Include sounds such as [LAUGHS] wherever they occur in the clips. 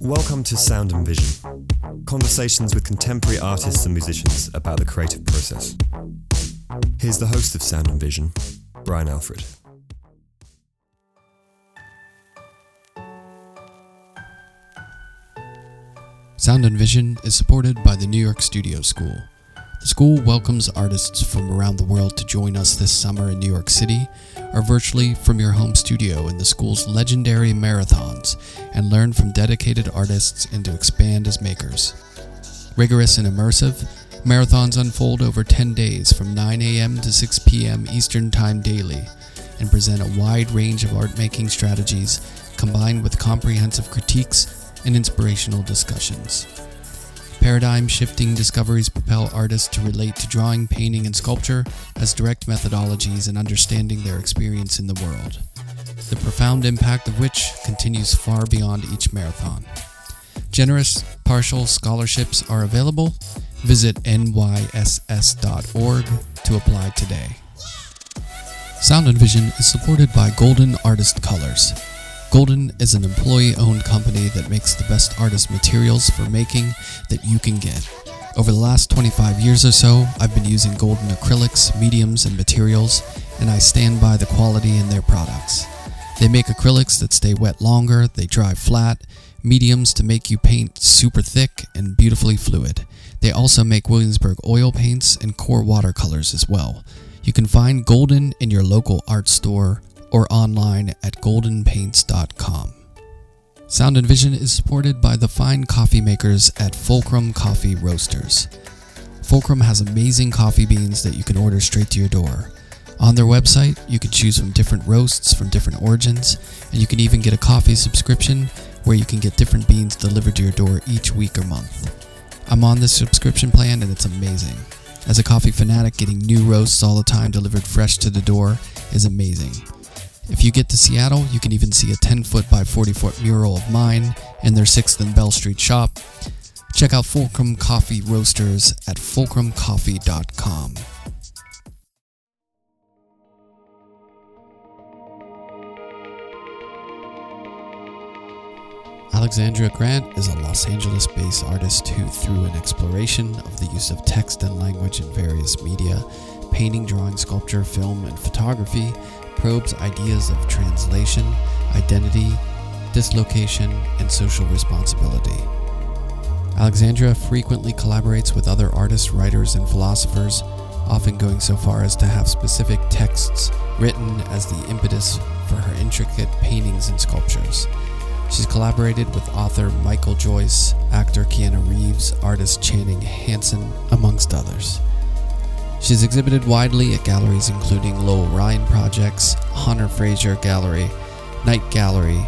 Welcome to Sound and Vision, conversations with contemporary artists and musicians about the creative process. Here's the host of Sound and Vision, Brian Alfred. Sound and Vision is supported by the New York Studio School. The school welcomes artists from around the world to join us this summer in New York City or virtually from your home studio in the school's legendary marathons and learn from dedicated artists and to expand as makers. Rigorous and immersive, marathons unfold over 10 days from 9 a.m. to 6 p.m. Eastern Time daily and present a wide range of art making strategies combined with comprehensive critiques and inspirational discussions. Paradigm shifting discoveries propel artists to relate to drawing, painting, and sculpture as direct methodologies in understanding their experience in the world, the profound impact of which continues far beyond each marathon. Generous partial scholarships are available. Visit nyss.org to apply today. Sound and Vision is supported by Golden Artist Colors Golden is an employee owned company that makes the best artist materials for making that you can get. Over the last 25 years or so, I've been using Golden acrylics, mediums, and materials, and I stand by the quality in their products. They make acrylics that stay wet longer, they dry flat, mediums to make you paint super thick and beautifully fluid. They also make Williamsburg oil paints and core watercolors as well. You can find Golden in your local art store or online at goldenpaints.com. Sound and Vision is supported by the fine coffee makers at Fulcrum Coffee Roasters. Fulcrum has amazing coffee beans that you can order straight to your door. On their website, you can choose from different roasts from different origins, and you can even get a coffee subscription where you can get different beans delivered to your door each week or month. I'm on this subscription plan and it's amazing. As a coffee fanatic, getting new roasts all the time delivered fresh to the door is amazing. If you get to Seattle, you can even see a 10 foot by 40 foot mural of mine in their 6th and Bell Street shop. Check out Fulcrum Coffee Roasters at fulcrumcoffee.com. Alexandra Grant is a Los Angeles based artist who, through an exploration of the use of text and language in various media, painting, drawing, sculpture, film, and photography, probes ideas of translation, identity, dislocation, and social responsibility. Alexandra frequently collaborates with other artists, writers, and philosophers, often going so far as to have specific texts written as the impetus for her intricate paintings and sculptures. She's collaborated with author Michael Joyce, actor Keanu Reeves, artist Channing Hansen, amongst others. She's exhibited widely at galleries including Lowell Ryan Projects, Honor Fraser Gallery, Night Gallery,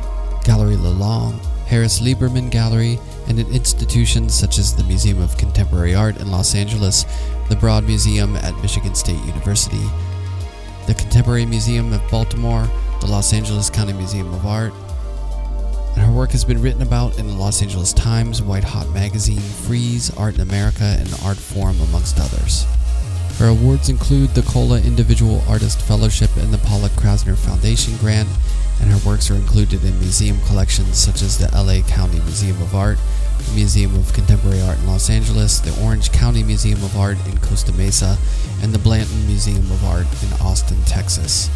Gallery Lelong, Harris Lieberman Gallery, and at institutions such as the Museum of Contemporary Art in Los Angeles, the Broad Museum at Michigan State University, the Contemporary Museum of Baltimore, the Los Angeles County Museum of Art. And her work has been written about in the Los Angeles Times, White Hot Magazine, Frieze, Art in America, and Artforum, amongst others. Her awards include the COLA Individual Artist Fellowship and the Pollock-Krasner Foundation Grant, and her works are included in museum collections such as the LA County Museum of Art, the Museum of Contemporary Art in Los Angeles, the Orange County Museum of Art in Costa Mesa, and the Blanton Museum of Art in Austin, Texas.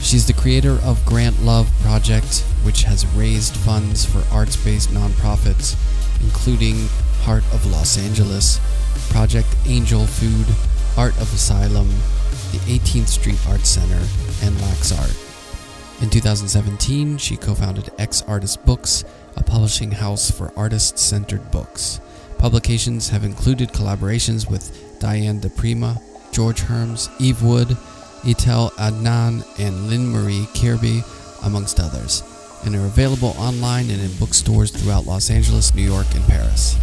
She's the creator of Grant Love Project, which has raised funds for arts based nonprofits, including Heart of Los Angeles, Project Angel Food, Art of Asylum, the 18th Street Art Center, and LAXART. In 2017, she co founded X Artist Books, a publishing house for artist centered books. Publications have included collaborations with Diane di Prima, George Herms, Eve Wood, Etel Adnan, and Lynn Marie Kirby, amongst others, and are available online and in bookstores throughout Los Angeles, New York, and Paris.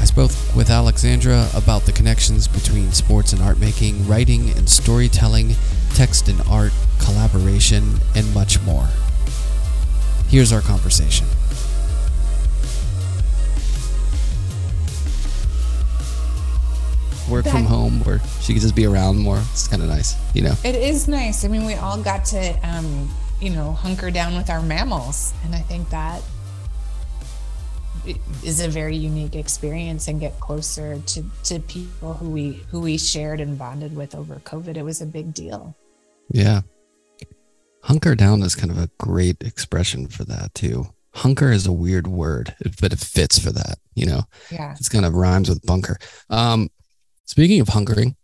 I spoke with Alexandra about the connections between sports and art making, writing and storytelling, text and art, collaboration, and much more. Here's our conversation. work from home where she could just be around more. It's kind of nice, you know. It is nice. I mean, we all got to, um, you know, hunker down with our mammals, and I think that is a very unique experience and get closer to to people who we who we shared and bonded with over COVID. It was a big deal. Yeah. Hunker down is kind of a great expression for that too. Hunker is a weird word, but it fits for that, you know. Yeah. It's kind of rhymes with bunker. Um speaking of hunkering,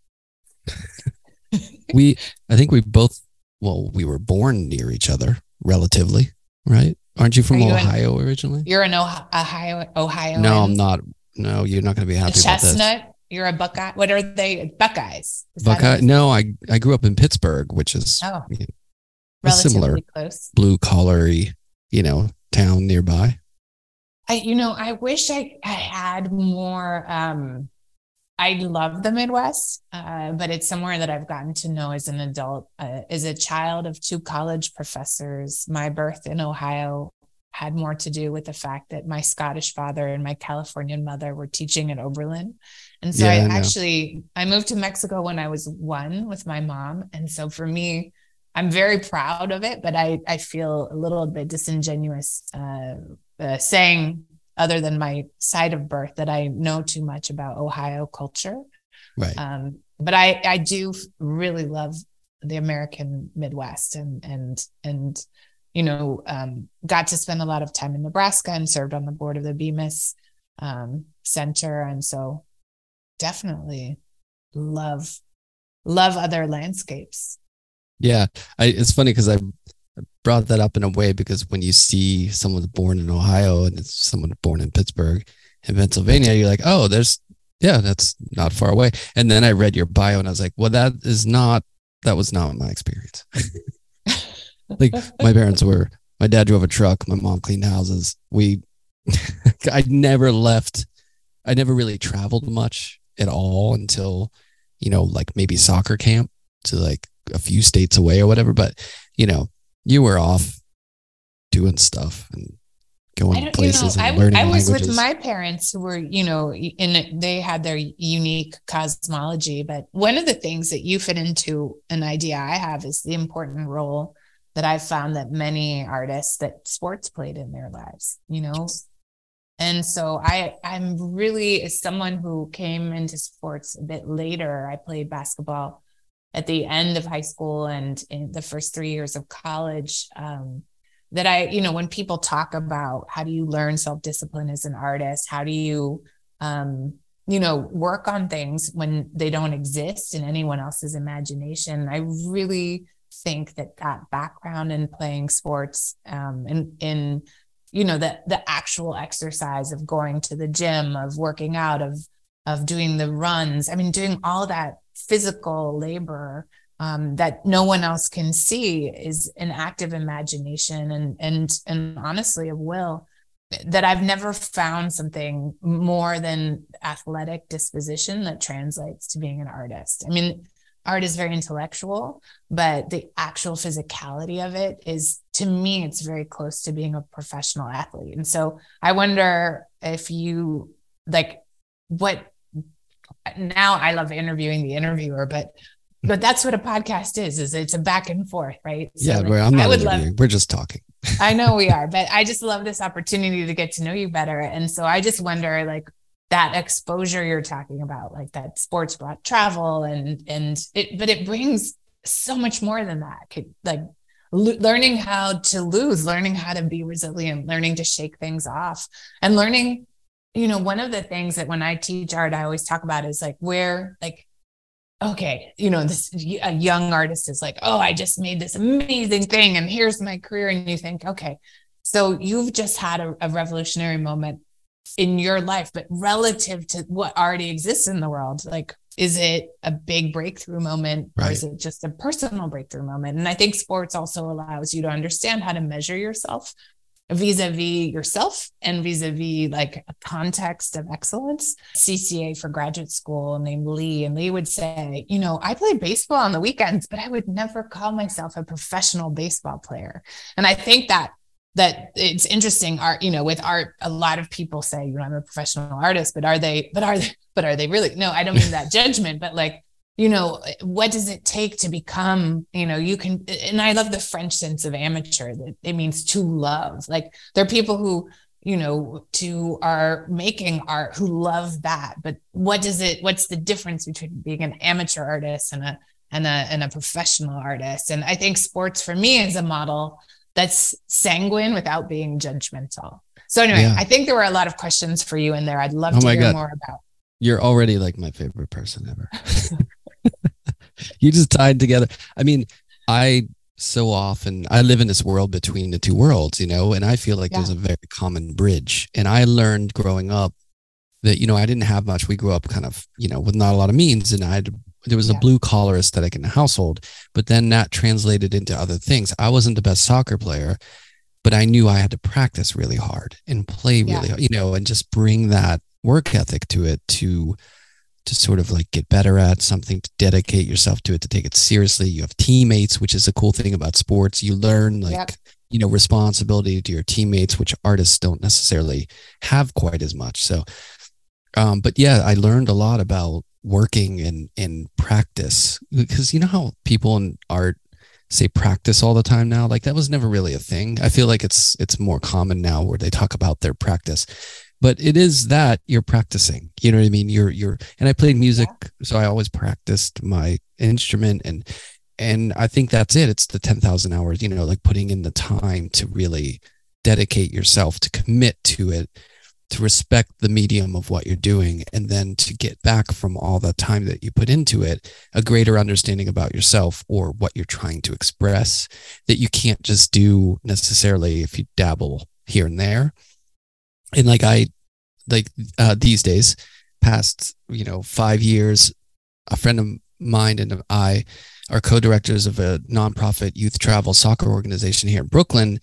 we I think we both well, we were born near each other relatively, right? Aren't you from you Ohio in, originally? You're an Ohio, Ohio. No, I'm not. No, you're not going to be happy about this. Chestnut. You're a Buckeye. What are they? Buckeyes. Is Buckeye. No, I I grew up in Pittsburgh, which is oh, you know, similar close. blue collary, you know, town nearby. I you know I wish I, I had more um I love the Midwest, uh, but it's somewhere that I've gotten to know as an adult. Uh, as a child of two college professors, my birth in Ohio had more to do with the fact that my Scottish father and my Californian mother were teaching at Oberlin. And so yeah, I, I actually I moved to Mexico when I was one with my mom. And so for me, I'm very proud of it, but I, I feel a little bit disingenuous uh, uh saying other than my side of birth that I know too much about Ohio culture. Right. Um, but I I do really love the American Midwest and and and you know um, got to spend a lot of time in Nebraska and served on the board of the Bemis um, Center and so definitely love love other landscapes. Yeah, I, it's funny because I brought that up in a way because when you see someone born in Ohio and it's someone born in Pittsburgh in Pennsylvania, you're like, oh, there's, yeah, that's not far away. And then I read your bio and I was like, well, that is not, that was not my experience. [LAUGHS] like my parents were, my dad drove a truck, my mom cleaned houses. We, [LAUGHS] I never left, I never really traveled much at all until, you know, like maybe soccer camp to like a few states away or whatever. But, you know, you were off doing stuff and going places you know, and learning I, I was languages. with my parents who were, you know, in they had their unique cosmology. But one of the things that you fit into an idea I have is the important role that I've found that many artists that sports played in their lives, you know. And so I I'm really as someone who came into sports a bit later. I played basketball at the end of high school and in the first three years of college um, that i you know when people talk about how do you learn self-discipline as an artist how do you um, you know work on things when they don't exist in anyone else's imagination i really think that that background in playing sports um, and in you know the the actual exercise of going to the gym of working out of of doing the runs i mean doing all that physical labor um, that no one else can see is an active imagination and and and honestly of will that I've never found something more than athletic disposition that translates to being an artist. I mean, art is very intellectual, but the actual physicality of it is, to me, it's very close to being a professional athlete. And so I wonder if you like what now I love interviewing the interviewer, but but that's what a podcast is is it's a back and forth right? So yeah like, i'm not I would love, we're just talking. I know we [LAUGHS] are but i just love this opportunity to get to know you better. And so i just wonder like that exposure you're talking about like that sports brought travel and and it but it brings so much more than that. Like learning how to lose learning how to be resilient learning to shake things off and learning you know, one of the things that when I teach art, I always talk about is like where, like, okay, you know, this a young artist is like, oh, I just made this amazing thing and here's my career. And you think, okay, so you've just had a, a revolutionary moment in your life, but relative to what already exists in the world, like, is it a big breakthrough moment right. or is it just a personal breakthrough moment? And I think sports also allows you to understand how to measure yourself vis-a-vis yourself and vis-a-vis like a context of excellence. Cca for graduate school named lee and lee would say you know i played baseball on the weekends but i would never call myself a professional baseball player. And i think that that it's interesting art you know with art a lot of people say you know i'm a professional artist but are they but are they but are they really? No i don't mean that [LAUGHS] judgment but like you know what does it take to become you know you can and i love the french sense of amateur that it means to love. Like there are people who you know to are making art who love that but what does it what's the difference between being an amateur artist and a and a and a professional artist? And i think sports for me is a model that's sanguine without being judgmental. So anyway yeah. i think there were a lot of questions for you in there. I'd love oh to hear God. more about you're already like my favorite person ever [LAUGHS] you just tied together. I mean, I so often I live in this world between the two worlds, you know, and I feel like yeah. there's a very common bridge. And I learned growing up that, you know, I didn't have much. We grew up kind of, you know, with not a lot of means. And I had, there was a blue collar aesthetic in the household, but then that translated into other things. I wasn't the best soccer player, but I knew I had to practice really hard and play really, yeah. you know, and just bring that work ethic to it to to sort of like get better at something to dedicate yourself to it to take it seriously. You have teammates which is a cool thing about sports. You learn like yep. you know responsibility to your teammates which artists don't necessarily have quite as much. So um but yeah i learned a lot about working and in practice. Because you know how people in art say practice all the time now? Like that was never really a thing. I feel like it's it's more common now where they talk about their practice but it is that you're practicing you know what i mean? You're you're and i played music yeah. so i always practiced my instrument and and i think that's it. It's the 10,000 hours you know like putting in the time to really dedicate yourself to commit to it to respect the medium of what you're doing and then to get back from all the time that you put into it a greater understanding about yourself or what you're trying to express that you can't just do necessarily if you dabble here and there and like I like uh, these days, past you know five years, a friend of mine and I are co-directors of a nonprofit youth travel soccer organization here in Brooklyn.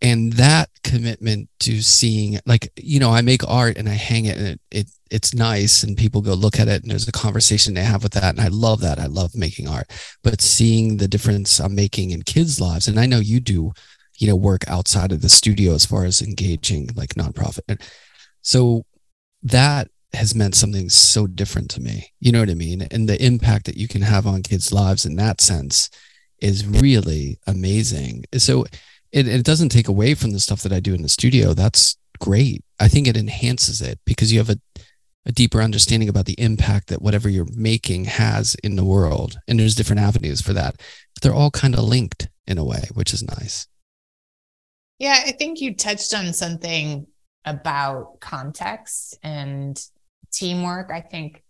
And that commitment to seeing, like, you know, I make art and I hang it and it, it it's nice and people go look at it and there's a conversation they have with that. And I love that. I love making art, but seeing the difference I'm making in kids' lives. And I know you do you know work outside of the studio as far as engaging like nonprofit. So that has meant something so different to me. You know what i mean? And the impact that you can have on kids lives in that sense is really amazing. So it, it doesn't take away from the stuff that i do in the studio. That's great. I think it enhances it because you have a, a deeper understanding about the impact that whatever you're making has in the world. And there's different avenues for that. But they're all kind of linked in a way which is nice yeah, I think you touched on something about context and teamwork. I think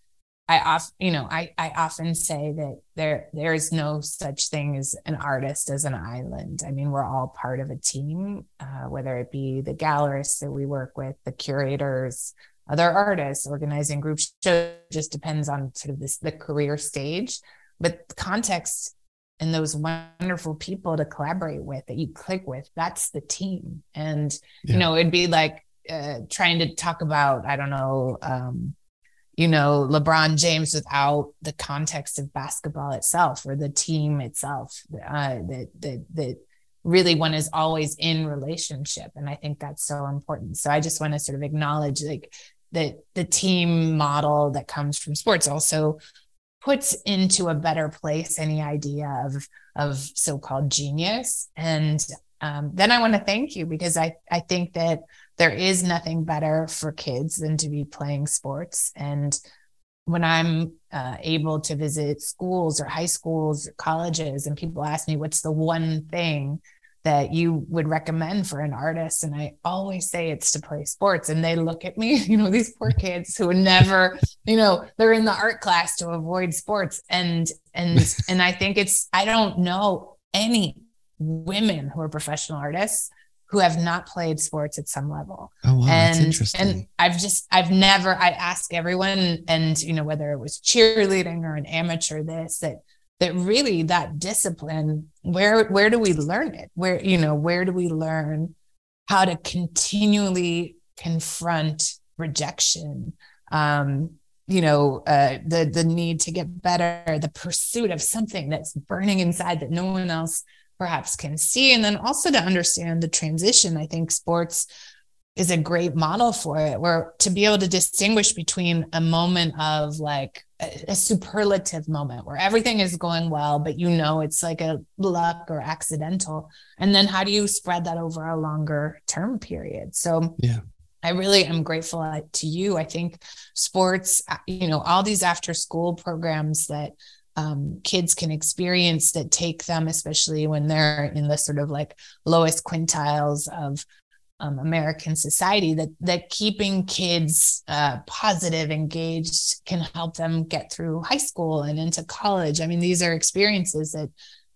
I often, you know, I, I often say that there there is no such thing as an artist as an island. I mean, we're all part of a team, uh, whether it be the gallerists that we work with, the curators, other artists, organizing group shows. Just depends on sort of this the career stage, but context and those wonderful people to collaborate with that you click with that's the team. And yeah. you know it'd be like uh, trying to talk about i don't know um, you know lebron james without the context of basketball itself or the team itself uh, that that that really one is always in relationship. And i think that's so important. So i just want to sort of acknowledge like that the team model that comes from sports. Also puts into a better place any idea of of so-called genius. And um, then i want to thank you because i i think that there is nothing better for kids than to be playing sports. And when i'm uh, able to visit schools or high schools or colleges and people ask me what's the one thing that you would recommend for an artist and i always say it's to play sports and they look at me [LAUGHS] you know these poor kids who would never you know they're in the art class to avoid sports and and [LAUGHS] and i think it's i don't know any women who are professional artists who have not played sports at some level. Oh, wow, and, and I've just, I've never, I ask everyone, and you know, whether it was cheerleading or an amateur, this, that that really that discipline where where do we learn it? Where you know where do we learn how to continually confront rejection? Um you know uh the the need to get better the pursuit of something that's burning inside that no one else perhaps can see. And then also to understand the transition i think sports is a great model for it where to be able to distinguish between a moment of like a, superlative moment where everything is going well but you know it's like a luck or accidental. And then how do you spread that over a longer term period? So yeah. I really am grateful uh, to you. I think sports, uh, you know, all these after school programs that um, kids can experience that take them, especially when they're in the sort of like lowest quintiles of um, American society, that that keeping kids uh, positive, engaged, can help them get through high school and into college. I mean, these are experiences that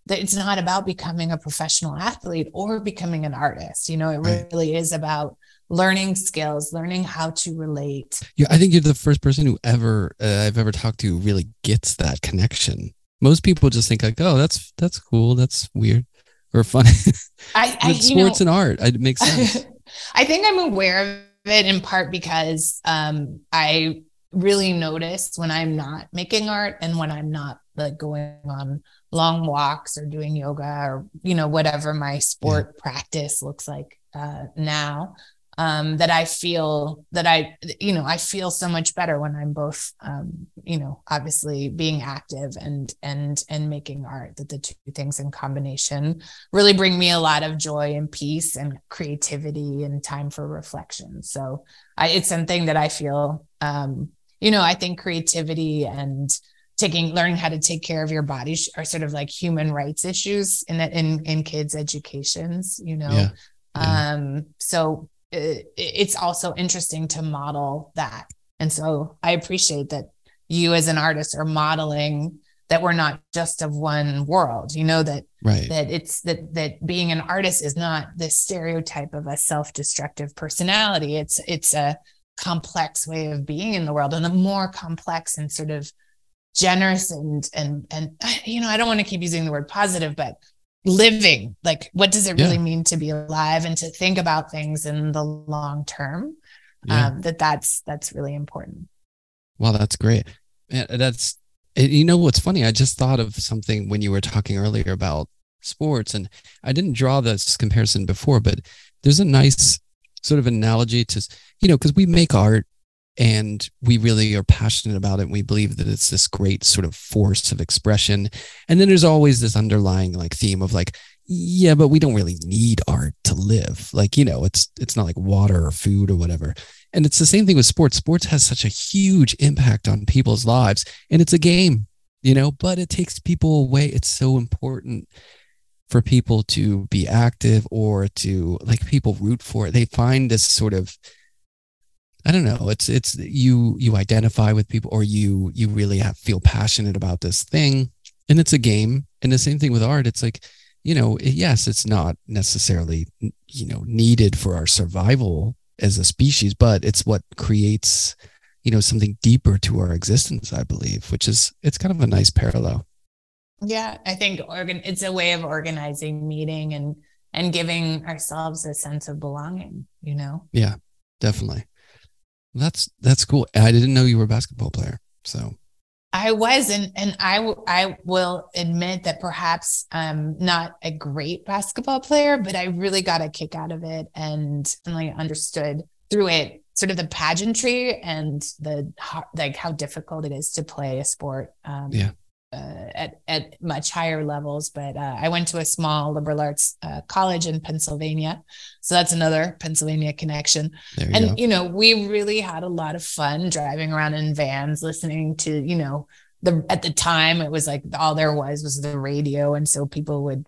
that it's not about becoming a professional athlete or becoming an artist. You know, it right. really is about learning skills, learning how to relate. Yeah, I think you're the first person who ever uh, I've ever talked to really gets that connection. Most people just think like, "Oh, that's that's cool, that's weird or funny." I, [LAUGHS] I sports know, and art, it makes [LAUGHS] sense. I think I'm aware of it in part because um, I really notice when I'm not making art and when I'm not like going on long walks or doing yoga or you know whatever my sport yeah. practice looks like uh, now um, that I feel that I, you know, I feel so much better when I'm both, um, you know, obviously being active and and and making art. That the two things in combination really bring me a lot of joy and peace and creativity and time for reflection. So I, it's something that I feel, um, you know, I think creativity and taking learning how to take care of your body are sort of like human rights issues in in in kids' educations. You know. Yeah. Yeah. Um, so it's also interesting to model that. And so I appreciate that you as an artist are modeling that we're not just of one world you know that right that it's that that being an artist is not the stereotype of a self-destructive personality it's it's a complex way of being in the world and the more complex and sort of generous and and and you know i don't want to keep using the word positive but living like what does it really yeah. mean to be alive and to think about things in the long term yeah. um, that that's that's really important wow that's great that's you know what's funny i just thought of something when you were talking earlier about sports and i didn't draw this comparison before but there's a nice sort of analogy to you know because we make art and we really are passionate about it. We believe that it's this great sort of force of expression. And then there's always this underlying like theme of like, yeah, but we don't really need art to live. Like, you know, it's it's not like water or food or whatever. And it's the same thing with sports. Sports has such a huge impact on people's lives. And it's a game, you know, but it takes people away. It's so important for people to be active or to like people root for it. They find this sort of I don't know. It's it's you you identify with people or you you really have, feel passionate about this thing, and it's a game. And the same thing with art. It's like you know, yes, it's not necessarily you know needed for our survival as a species, but it's what creates you know something deeper to our existence. I believe, which is it's kind of a nice parallel. Yeah, I think organ it's a way of organizing meeting and and giving ourselves a sense of belonging. You know. Yeah, definitely. That's that's cool. I didn't know you were a basketball player. So I was, and and I I will admit that perhaps I'm not a great basketball player, but I really got a kick out of it and really understood through it sort of the pageantry and the like how difficult it is to play a sport. Um, yeah uh, at at much higher levels. But uh, I went to a small liberal arts uh, college in Pennsylvania, so that's another Pennsylvania connection. You and go. you know, we really had a lot of fun driving around in vans, listening to you know the at the time it was like all there was was the radio, and so people would.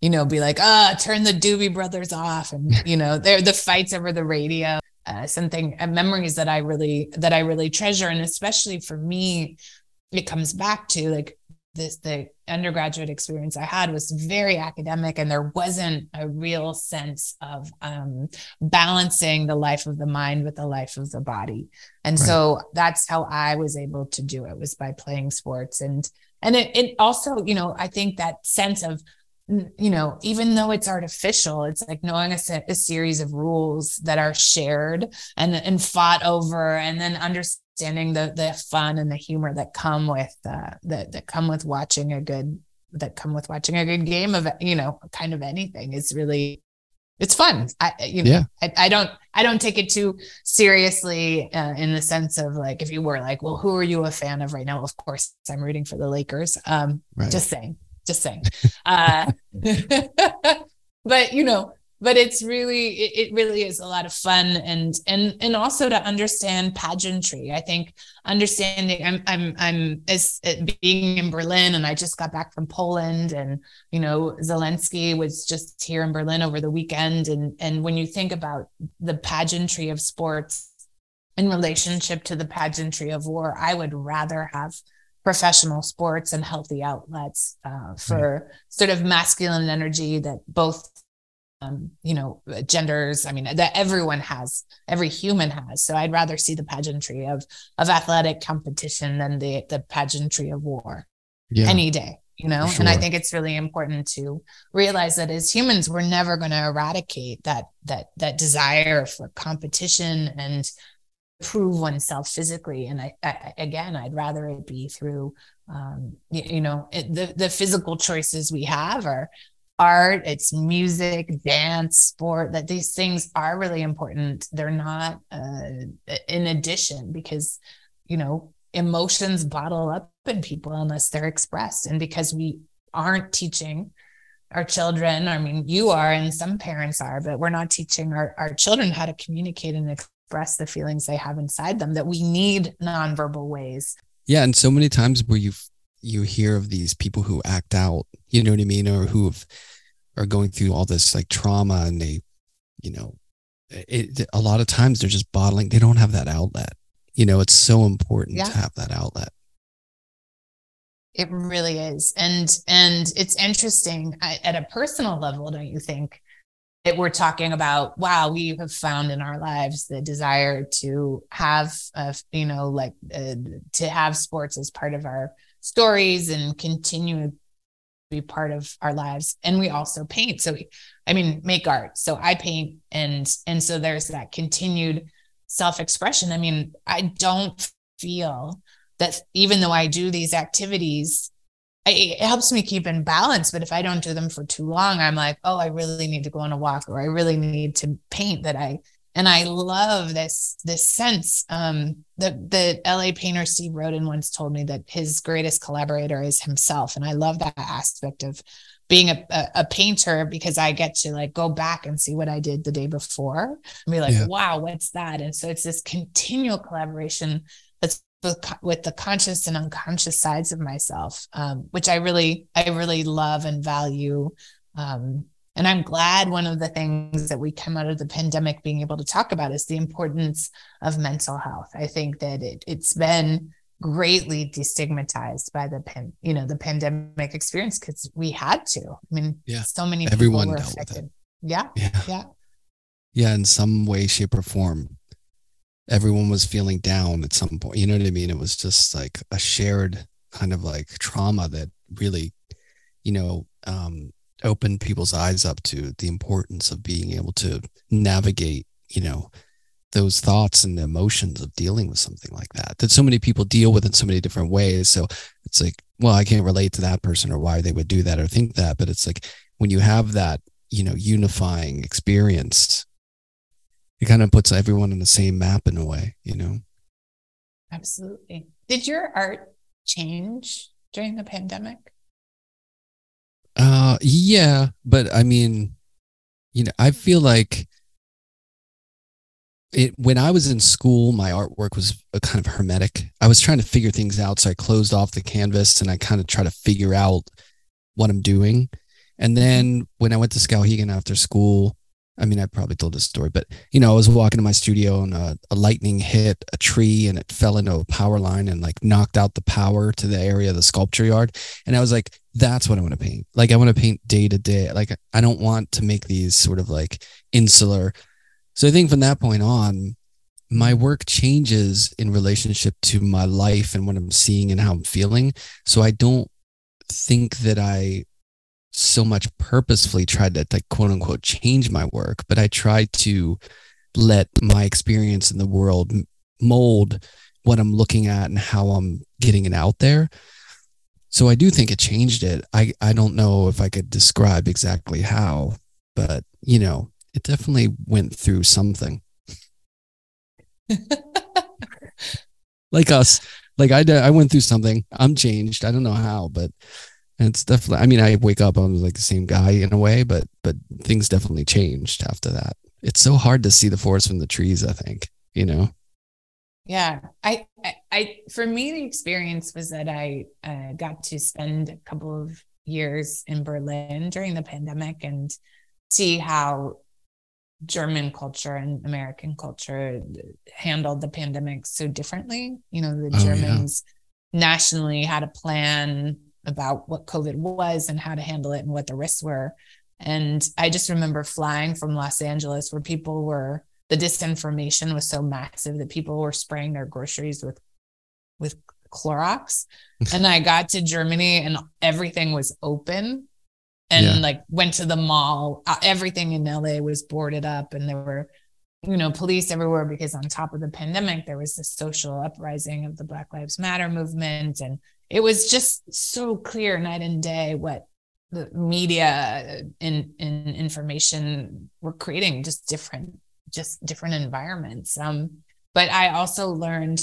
You know, be like, ah, turn the Doobie Brothers off, and [LAUGHS] you know, they're the fights over the radio. Uh, something uh, memories that I really that I really treasure, and especially for me, it comes back to like this the undergraduate experience I had was very academic and there wasn't a real sense of um, balancing the life of the mind with the life of the body. And right. so that's how I was able to do it was by playing sports and and it, it also, you know, I think that sense of you know, even though it's artificial, it's like knowing a, a series of rules that are shared and and fought over, and then understanding the the fun and the humor that come with uh, that that come with watching a good that come with watching a good game of you know kind of anything is really it's fun. I you know Yeah. I, I don't I don't take it too seriously uh, in the sense of like if you were like, well, who are you a fan of right now? Of course, I'm rooting for the Lakers. Um, Right. just saying, just saying. Uh, [LAUGHS] but you know, but it's really it, it really is a lot of fun and and and also to understand pageantry. I think understanding I'm I'm I'm as uh, being in Berlin and I just got back from Poland and you know Zelensky was just here in Berlin over the weekend and and when you think about the pageantry of sports in relationship to the pageantry of war, I would rather have professional sports and healthy outlets uh, for sort of masculine energy that both um, you know genders i mean that everyone has every human has. So i'd rather see the pageantry of of athletic competition than the the pageantry of war Yeah. any day you know? For and i think it's really important to realize that as humans we're never going to eradicate that that that desire for competition and prove oneself physically. And I, I again i'd rather it be through um you, you know it, the the physical choices we have are art it's music dance sport that these things are really important. They're not uh in addition because you know emotions bottle up in people unless they're expressed. And because we aren't teaching our children i mean you are and some parents are but we're not teaching our, our children how to communicate and express the feelings they have inside them that we need nonverbal ways. Yeah, and so many times where you you hear of these people who act out, you know what I mean, or who have, are going through all this like trauma, and they, you know, it, a lot of times they're just bottling. They don't have that outlet. You know, it's so important Yeah. to have that outlet. It really is. And and it's interesting I- at a personal level, don't you think? That we're talking about, wow, we have found in our lives the desire to have, uh, you know, like uh, to have sports as part of our stories and continue be part of our lives. And we also paint. So, we, I mean, make art. So I paint, and and so there's that continued self-expression. I mean, I don't feel that even though I do these activities, I, it helps me keep in balance. But if I don't do them for too long, I'm like, oh, I really need to go on a walk, or I really need to paint. That I and I love this this sense. Um, the the LA painter Steve Roden once told me that his greatest collaborator is himself, and I love that aspect of being a, a, a painter because I get to like go back and see what I did the day before and be like, Yeah. wow, what's that? And so it's this continual collaboration that's with, with the conscious and unconscious sides of myself, um, which I really, I really love and value. Um, and I'm glad one of the things that we come out of the pandemic being able to talk about is the importance of mental health. I think that it, it's been greatly destigmatized by the pan, you know, the pandemic experience because we had to. I mean, Yeah. so many Everyone people were dealt with it. affected. Yeah, Yeah. yeah, Yeah, in some way, shape, or form. Everyone was feeling down at some point. You know what I mean? It was just like a shared kind of like trauma that really, you know, um, opened people's eyes up to the importance of being able to navigate, you know, those thoughts and emotions of dealing with something like that that so many people deal with in so many different ways. So it's like, well, I can't relate to that person or why they would do that or think that. But it's like when you have that, you know, unifying experience, it kind of puts everyone on the same map in a way, you know? absolutely. Did your art change during the pandemic? Uh, yeah, but I mean, you know, I feel like it when I was in school, my artwork was a kind of hermetic. I was trying to figure things out, so I closed off the canvas and I kind of try to figure out what I'm doing. And then when I went to Skowhegan after school, I mean, I probably told this story, but you know, I was walking to my studio and a, a lightning hit a tree and it fell into a power line and like knocked out the power to the area of the sculpture yard. And I was like, that's what I want to paint. Like, I want to paint day to day. Like, I don't want to make these sort of like insular. So I think from that point on, my work changes in relationship to my life and what I'm seeing and how I'm feeling. So I don't think that I so much purposefully tried to like quote unquote change my work, but I tried to let my experience in the world mold what I'm looking at and how I'm getting it out there. So I do think it changed it. I, I don't know if I could describe exactly how, but you know, it definitely went through something. [LAUGHS] like us, like I, I went through something. I'm changed. I don't know how, but it's definitely. I mean, I wake up. I'm like the same guy in a way, but but things definitely changed after that. It's so hard to see the forest from the trees. I think you know. Yeah, I, I, I for me, the experience was that I uh, got to spend a couple of years in Berlin during the pandemic and see how German culture and American culture handled the pandemic so differently. You know, the oh, Germans yeah. nationally had a plan about what COVID was and how to handle it and what the risks were. And I just remember flying from Los Angeles where people were the disinformation was so massive that people were spraying their groceries with with Clorox. [LAUGHS] and I got to Germany and everything was open and yeah. like went to the mall. Uh, everything in LA was boarded up and there were, you know, police everywhere because on top of the pandemic, there was the social uprising of the Black Lives Matter movement. And it was just so clear night and day what the media and, and information were creating just different, just different environments. Um, but I also learned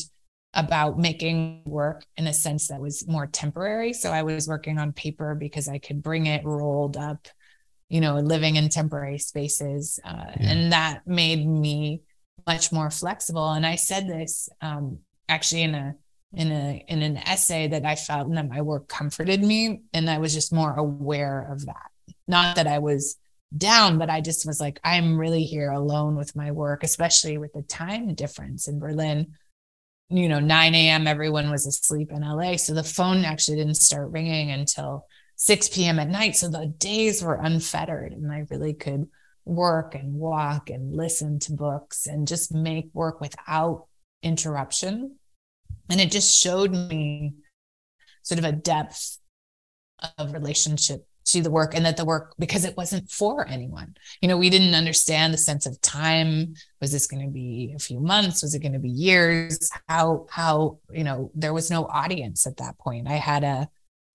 about making work in a sense that was more temporary. So I was working on paper because I could bring it rolled up, you know, living in temporary spaces. Uh, yeah. And that made me much more flexible. And I said this um, actually in a in a in an essay that I felt that my work comforted me, and I was just more aware of that. Not that I was down, but I just was like, I'm really here alone with my work, especially with the time difference in Berlin. You know 9 a.m everyone was asleep in la so the phone actually didn't start ringing until 6 p.m at night. So the days were unfettered and i really could work and walk and listen to books and just make work without interruption and it just showed me sort of a depth of relationship to the work and that the work because it wasn't for anyone. You know we didn't understand the sense of time. Was this going to be a few months? Was it going to be years? How how you know there was no audience at that point. I had a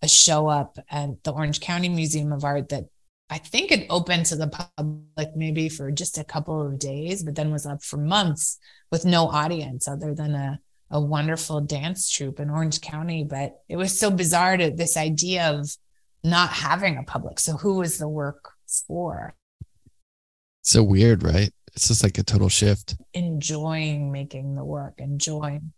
a show up at the orange county museum of art that i think it opened to the public maybe for just a couple of days but then was up for months with no audience other than a a wonderful dance troupe in Orange County, but it was so bizarre to this idea of not having a public. So who was the work for? So weird, right? It's just like a total shift. Enjoying making the work, enjoying.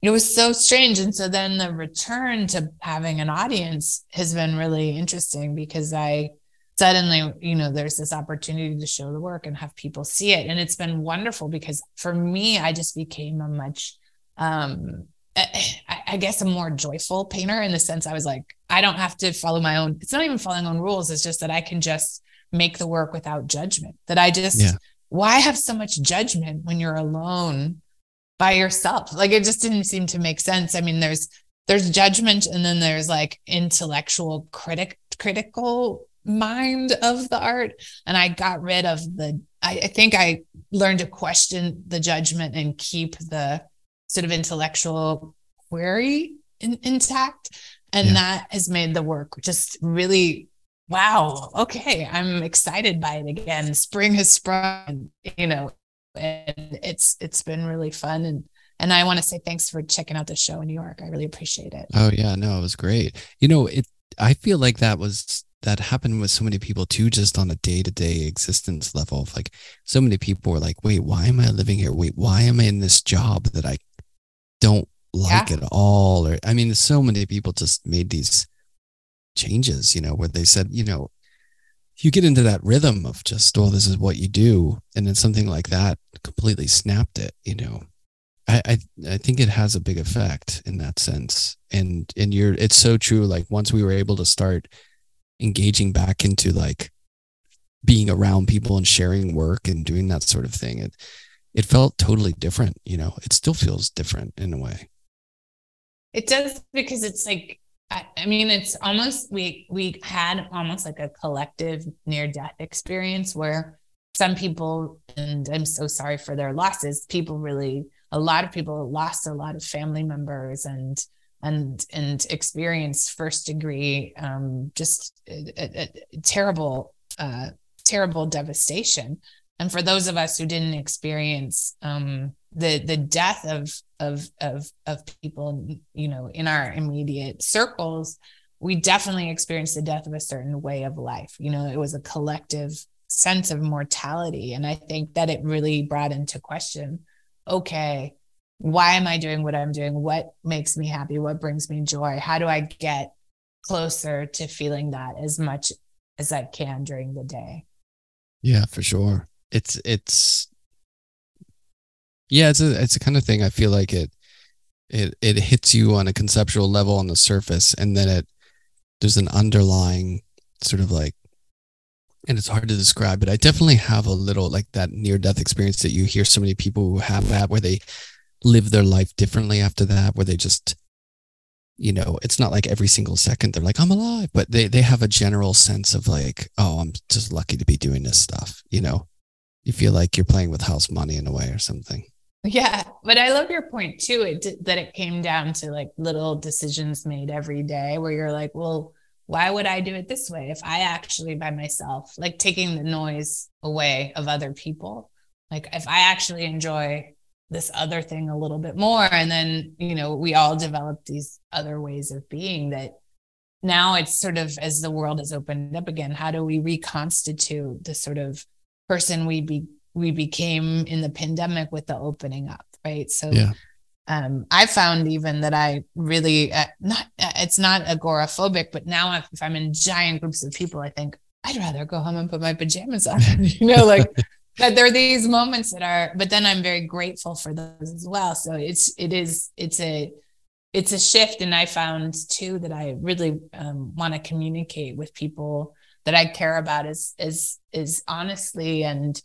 It was so strange. And so then the return to having an audience has been really interesting because I suddenly, you know, there's this opportunity to show the work and have people see it. And it's been wonderful because for me, I just became a much um I guess a more joyful painter in the sense I was like, I don't have to follow my own. It's not even following own rules. It's just that I can just make the work without judgment. That I just, yeah. why have so much judgment when you're alone by yourself? Like it just didn't seem to make sense. I mean, there's there's judgment and then there's like intellectual critic critical mind of the art. And I got rid of the. I, I think I learned to question the judgment and keep the sort of intellectual query in, intact. And yeah. that has made the work just really wow okay i'm excited by it again. Spring has sprung you know and it's it's been really fun. And and i want to say thanks for checking out the show in new york. I really appreciate it. Oh yeah no it was great. You know it i feel like that was that happened with so many people too just on a day-to-day existence level like so many people were like wait why am i living here? Wait why am i in this job that i don't like yeah. at all or i mean so many people just made these changes you know where they said you know you get into that rhythm of just oh this is what you do and then something like that completely snapped it you know I, I i think it has a big effect in that sense and and you're it's so true like once we were able to start engaging back into like being around people and sharing work and doing that sort of thing it it felt totally different you know? It still feels different in a way. It does because it's like I, mean it's almost we we had almost like a collective near death experience where some people and i'm so sorry for their losses people really a lot of people lost a lot of family members and and and experienced first degree um, just a, a, a terrible uh, terrible devastation and for those of us who didn't experience um, the the death of of of of people you know in our immediate circles we definitely experienced the death of a certain way of life. You know it was a collective sense of mortality. And i think that it really brought into question okay why am i doing what i'm doing? What makes me happy? What brings me joy? How do i get closer to feeling that as much as i can during the day? Yeah for sure it's it's yeah, it's a it's a kind of thing. I feel like it it it hits you on a conceptual level on the surface, and then it there's an underlying sort of like, and it's hard to describe. But I definitely have a little like that near death experience that you hear so many people who have that, where they live their life differently after that, where they just you know it's not like every single second they're like i'm alive but they they have a general sense of like oh i'm just lucky to be doing this stuff you know you feel like you're playing with house money in a way or something yeah, but I love your point too. It that it came down to like little decisions made every day where you're like, well, why would I do it this way if I actually by myself, like taking the noise away of other people, like if I actually enjoy this other thing a little bit more, and then you know we all develop these other ways of being that now it's sort of as the world has opened up again, how do we reconstitute the sort of person we be we became in the pandemic with the opening up, right? So yeah. um, I found even that I really uh, not uh, it's not agoraphobic, but now if, if I'm in giant groups of people, I think I'd rather go home and put my pajamas on, [LAUGHS] you know, like [LAUGHS] that there are these moments that are, but then I'm very grateful for those as well. So it's, it is, it's a, it's a shift. And I found too that I really um, want to communicate with people that I care about as, as, as honestly and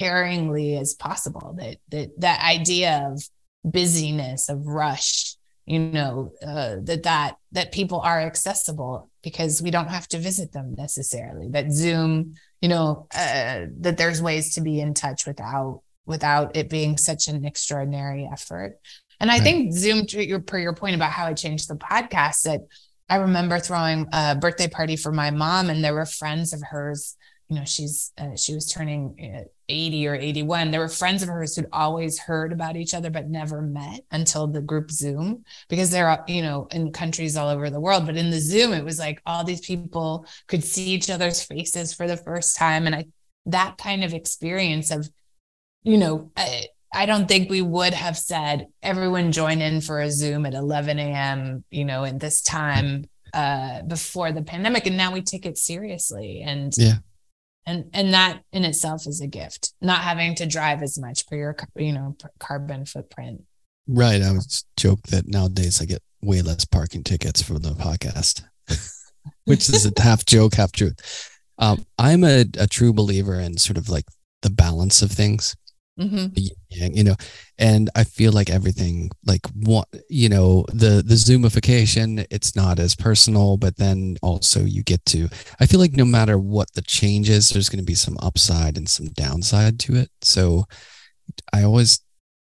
caringly as possible. That that that idea of busyness of rush you know uh, that that that people are accessible because we don't have to visit them necessarily. That zoom you know uh, that there's ways to be in touch without without it being such an extraordinary effort. And i right. think zoom to your per your point about how I changed the podcast that i remember throwing a birthday party for my mom and there were friends of hers you know she's uh, she was turning uh, 80 or 81 there were friends of hers who'd always heard about each other but never met until the group zoom because they're you know in countries all over the world. But in the zoom it was like all these people could see each other's faces for the first time. And i that kind of experience of you know I, I don't think we would have said everyone join in for a zoom at 11 a.m you know in this time uh before the pandemic. And now we take it seriously. And yeah. and and that in itself is a gift not having to drive as much for your you know carbon footprint. Right. I would joke that nowadays i get way less parking tickets for the podcast [LAUGHS] which is a half joke half truth. Um, i'm a, a true believer in sort of like the balance of things mm-hmm. you know and i feel like everything like what you know the the zoomification it's not as personal but then also you get to i feel like no matter what the change is there's going to be some upside and some downside to it. So i always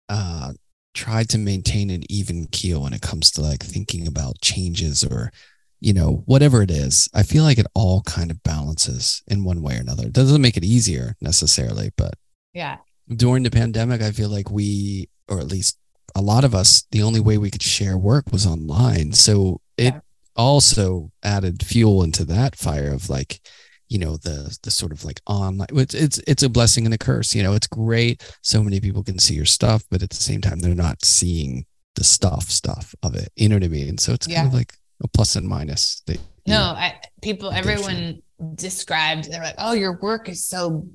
uh try to maintain an even keel when it comes to like thinking about changes or you know whatever it is. I feel like it all kind of balances in one way or another. It doesn't make it easier necessarily but yeah during the pandemic, I feel like we, or at least a lot of us, the only way we could share work was online. So it yeah. also added fuel into that fire of like, you know, the the sort of like online. It's it's it's a blessing and a curse. You know, it's great. So many people can see your stuff, but at the same time, they're not seeing the stuff stuff of it. You know what I mean? So it's yeah. kind of like a plus and minus. That, no, know, I, people, everyone described. They're like, "Oh, your work is so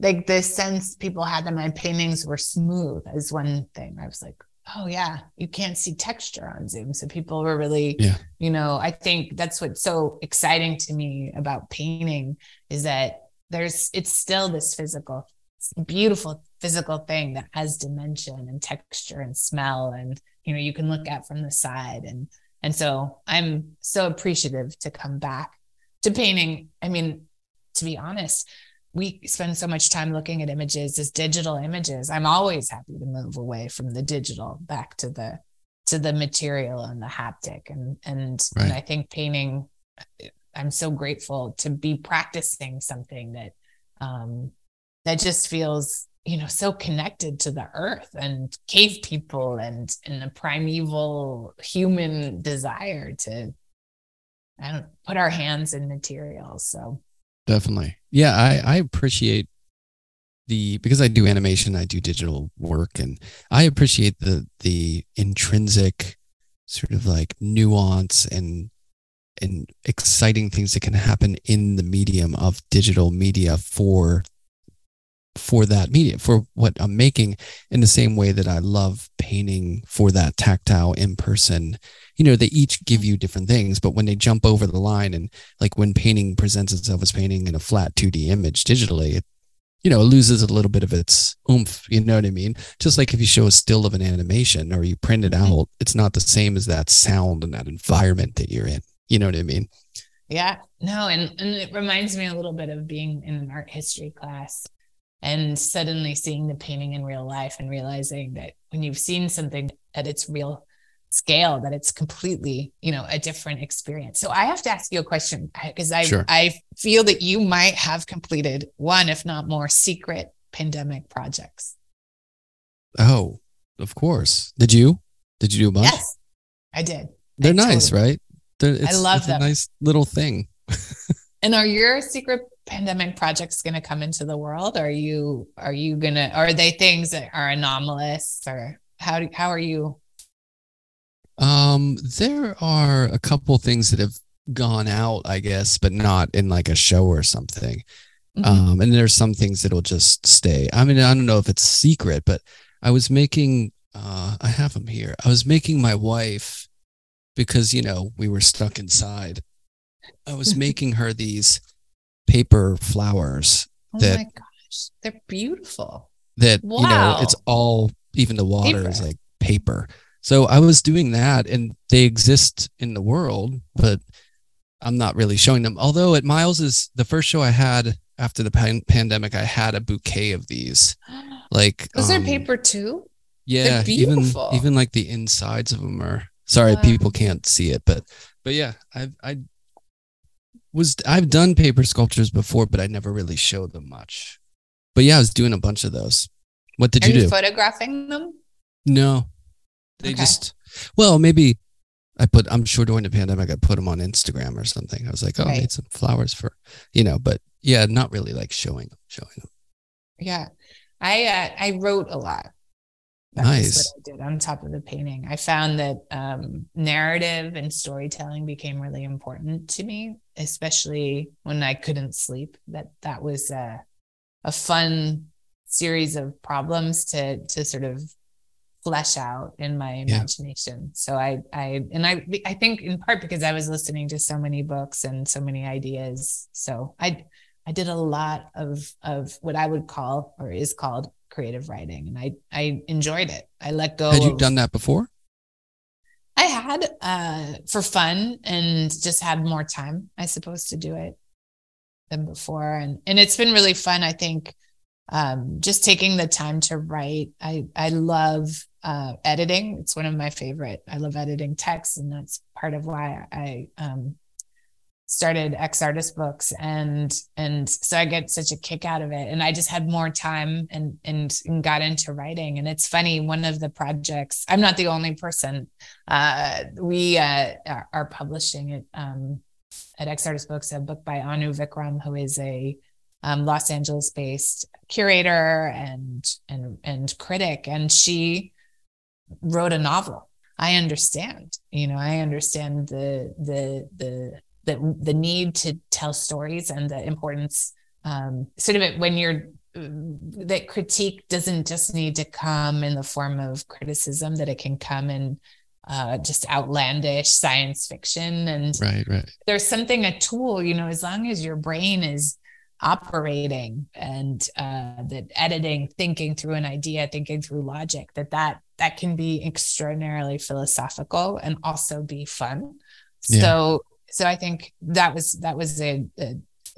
like the sense people had that my paintings were smooth is one thing. I was like, oh yeah, you can't see texture on Zoom. So people were really, yeah. you know, I think that's what's so exciting to me about painting is that there's it's still this physical, beautiful physical thing that has dimension and texture and smell and you know you can look at from the side and and so i'm so appreciative to come back to painting i mean to be honest we spend so much time looking at images as digital images i'm always happy to move away from the digital back to the to the material and the haptic and and, right. and i think painting i'm so grateful to be practicing something that um that just feels you know so connected to the earth and cave people and and the primeval human desire to i don't put our hands in materials so definitely. Yeah i i appreciate the because i do animation i do digital work and i appreciate the the intrinsic sort of like nuance and and exciting things that can happen in the medium of digital media for for that media for what i'm making in the same way that i love painting for that tactile in person. You know they each give you different things but when they jump over the line and like when painting presents itself as painting in a flat 2d image digitally it you know it loses a little bit of its oomph you know what i mean? Just like if you show a still of an animation or you print it mm-hmm. out it's not the same as that sound and that environment that you're in. You know what i mean? Yeah. No and, and it reminds me a little bit of being in an art history class and suddenly seeing the painting in real life and realizing that when you've seen something at its real scale that it's completely you know a different experience. So i have to ask you a question because i sure. i feel that you might have completed one if not more secret pandemic projects. Oh of course. Did you? Did you do a bunch? Yes i did. They're I nice totally. right? They're, i love them. a nice little thing. [LAUGHS] And are your secret pandemic projects going to come into the world? Are you are you gonna are they things that are anomalous or how do, how are you? Um, there are a couple things that have gone out, I guess, but not in like a show or something. Mm-hmm. Um, and there's some things that'll just stay. I mean, I don't know if it's secret, but I was making uh I have them here. I was making my wife because you know we were stuck inside. I was [LAUGHS] making her these paper flowers. Oh that, my gosh, they're beautiful. That wow. you know, it's all even the water paper. is like paper. So I was doing that, and they exist in the world, but I'm not really showing them. Although at Miles's, the first show I had after the pan- pandemic, I had a bouquet of these. [GASPS] Like, was um, there paper too? Yeah, even even like the insides of them are. Sorry, wow. people can't see it, but but yeah, I I was I've done paper sculptures before, but I never really showed them much. But yeah, I was doing a bunch of those. What did Are you, you do? Photographing them? No, they okay. just well maybe I put I'm sure during the pandemic I put them on Instagram or something. I was like, oh, right. I made some flowers for you know, but yeah, not really like showing them, showing them. Yeah, I uh, I wrote a lot. That nice. what I did on top of the painting. I found that um, narrative and storytelling became really important to me, especially when I couldn't sleep. That that was a, a fun series of problems to to sort of flesh out in my imagination. Yeah. So I I and I I think in part because I was listening to so many books and so many ideas. So I I did a lot of of what I would call or is called creative writing and I I enjoyed it. I let go. Had you of, done that before? I had uh for fun and just had more time, I suppose, to do it than before. And and it's been really fun, I think. Um, just taking the time to write. I I love uh, editing. It's one of my favorite. I love editing text, and that's part of why I um, started X Artist Books and and so I get such a kick out of it. And I just had more time and and, and got into writing. And it's funny one of the projects I'm not the only person uh, we uh, are publishing it um, at X Artist Books a book by Anu Vikram who is a um, Los Angeles based curator and and and critic. And she wrote a novel. I understand you know I understand the the the the the need to tell stories and the importance um, sort of when you're that critique doesn't just need to come in the form of criticism that it can come in uh, just outlandish science fiction. And right right. there's something a tool you know as long as your brain is operating and uh, that editing thinking through an idea thinking through logic that that that can be extraordinarily philosophical and also be fun. Yeah. so so I think that was that was a, a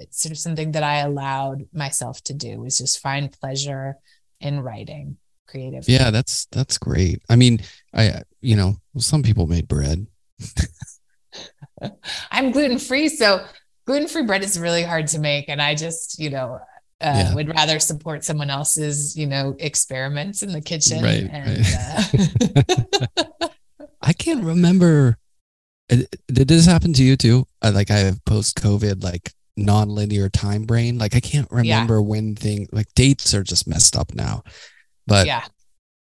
sort of something that I allowed myself to do was just find pleasure in writing creative. Yeah, that's that's great. I mean, I you know, some people made bread. [LAUGHS] I'm gluten free, so gluten free bread is really hard to make, and I just you know uh, Yeah. would rather support someone else's, you know, experiments in the kitchen. Right, and Uh, [LAUGHS] [LAUGHS] I can't remember. Uh, Did this happen to you too? Uh, Like I have post COVID, like non-linear time brain. Like I can't remember when things like dates are just messed up now. But yeah,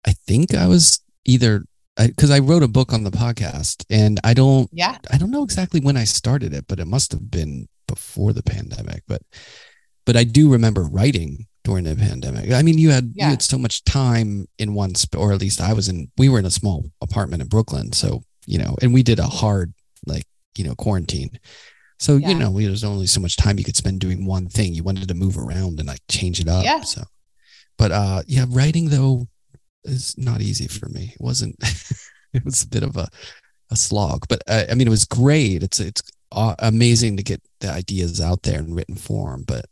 I think I was either because I, wrote a book on the podcast, and I don't yeah, I don't know exactly when I started it, but it must have been before the pandemic. But but I do remember writing during the pandemic. I mean, you had Yeah. you had so much time in one sp- or at least I was in we were in a small apartment in Brooklyn, so you know, and we did a hard like, you know, quarantine. So, Yeah. you know, we, there's only so much time you could spend doing one thing. You wanted to move around and like change it up. Yeah. So but uh yeah, writing though is not easy for me. It wasn't [LAUGHS] it was a bit of a a slog, but uh, I mean, it was great. It's it's uh, amazing to get the ideas out there in written form, but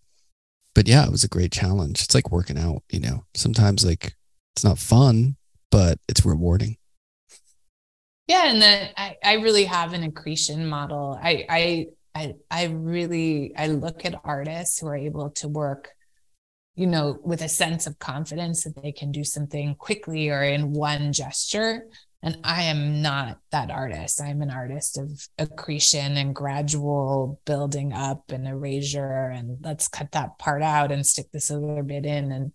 but yeah, it was a great challenge. It's like working out, you know. Sometimes like it's not fun, but it's rewarding. Yeah. And then I, I really have an accretion model. I, I, I, I really, I look at artists who are able to work, you know, with a sense of confidence that they can do something quickly or in one gesture. And I am not that artist. I'm an artist of accretion and gradual building up and erasure. And let's cut that part out and stick this other bit in. And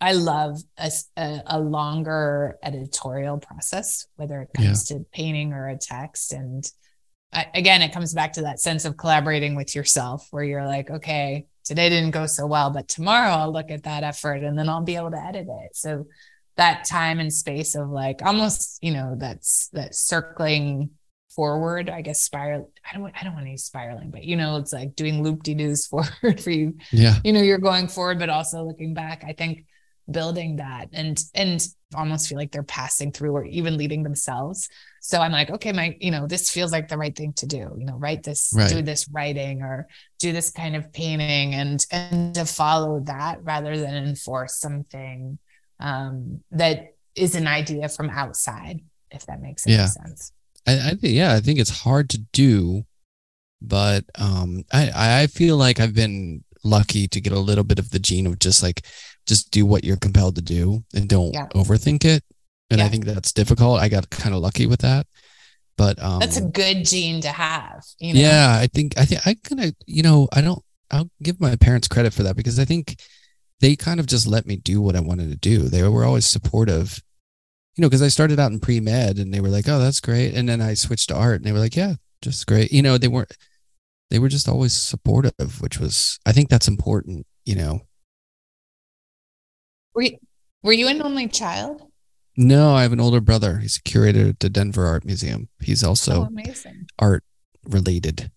I love a longer editorial process, whether it comes to painting or a text. And I, again, it comes back to that sense of collaborating with yourself where you're like, okay, today didn't go so well, but tomorrow I'll look at that effort and then I'll be able to edit it. So that time and space of like almost, you know, that's that circling forward, I guess spiral. I don't I don't want to use spiraling, but you know, it's like doing loop de doos [LAUGHS] forward for you Yeah. you know you're going forward but also looking back i think building that and and almost feel like they're passing through or even leading themselves so i'm like okay my you know this feels like the right thing to do you know write this Right. do this writing or do this kind of painting and and to follow that rather than enforce something um that is an idea from outside if that makes any Yeah. sense I, I think yeah, I think it's hard to do, but um, I I feel like I've been lucky to get a little bit of the gene of just like just do what you're compelled to do and don't Yeah. overthink it. And I think that's difficult. I got kind of lucky with that, but um, that's a good gene to have you know yeah, I think I think I kind of you know I don't I'll give my parents credit for that because I think they kind of just let me do what I wanted to do. They were always supportive, you know, because I started out in pre med and they were like, "Oh, that's great," and then I switched to art and they were like, "Yeah, just great." You know, they weren't they were just always supportive, which was I think that's important. You know, were you, were you an only child no, I have an older brother. He's a curator at the Denver Art Museum. He's also oh amazing art related.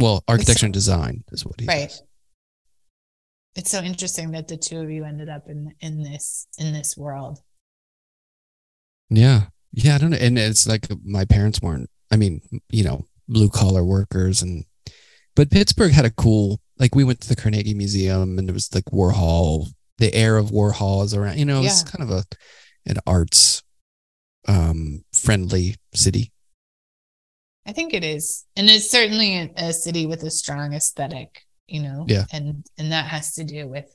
Well, architecture and design is what he right does. it's so interesting that the two of you ended up in in this in this world Yeah. Yeah. I don't know. And it's like my parents weren't, I mean, you know, blue collar workers and, but Pittsburgh had a cool, like we went to the Carnegie Museum and it was like Warhol, the air of Warhol is around, you know, it's kind of a, an arts, um, friendly city. i think it is and it's certainly a, a city with a strong aesthetic you know Yeah. and and that has to do with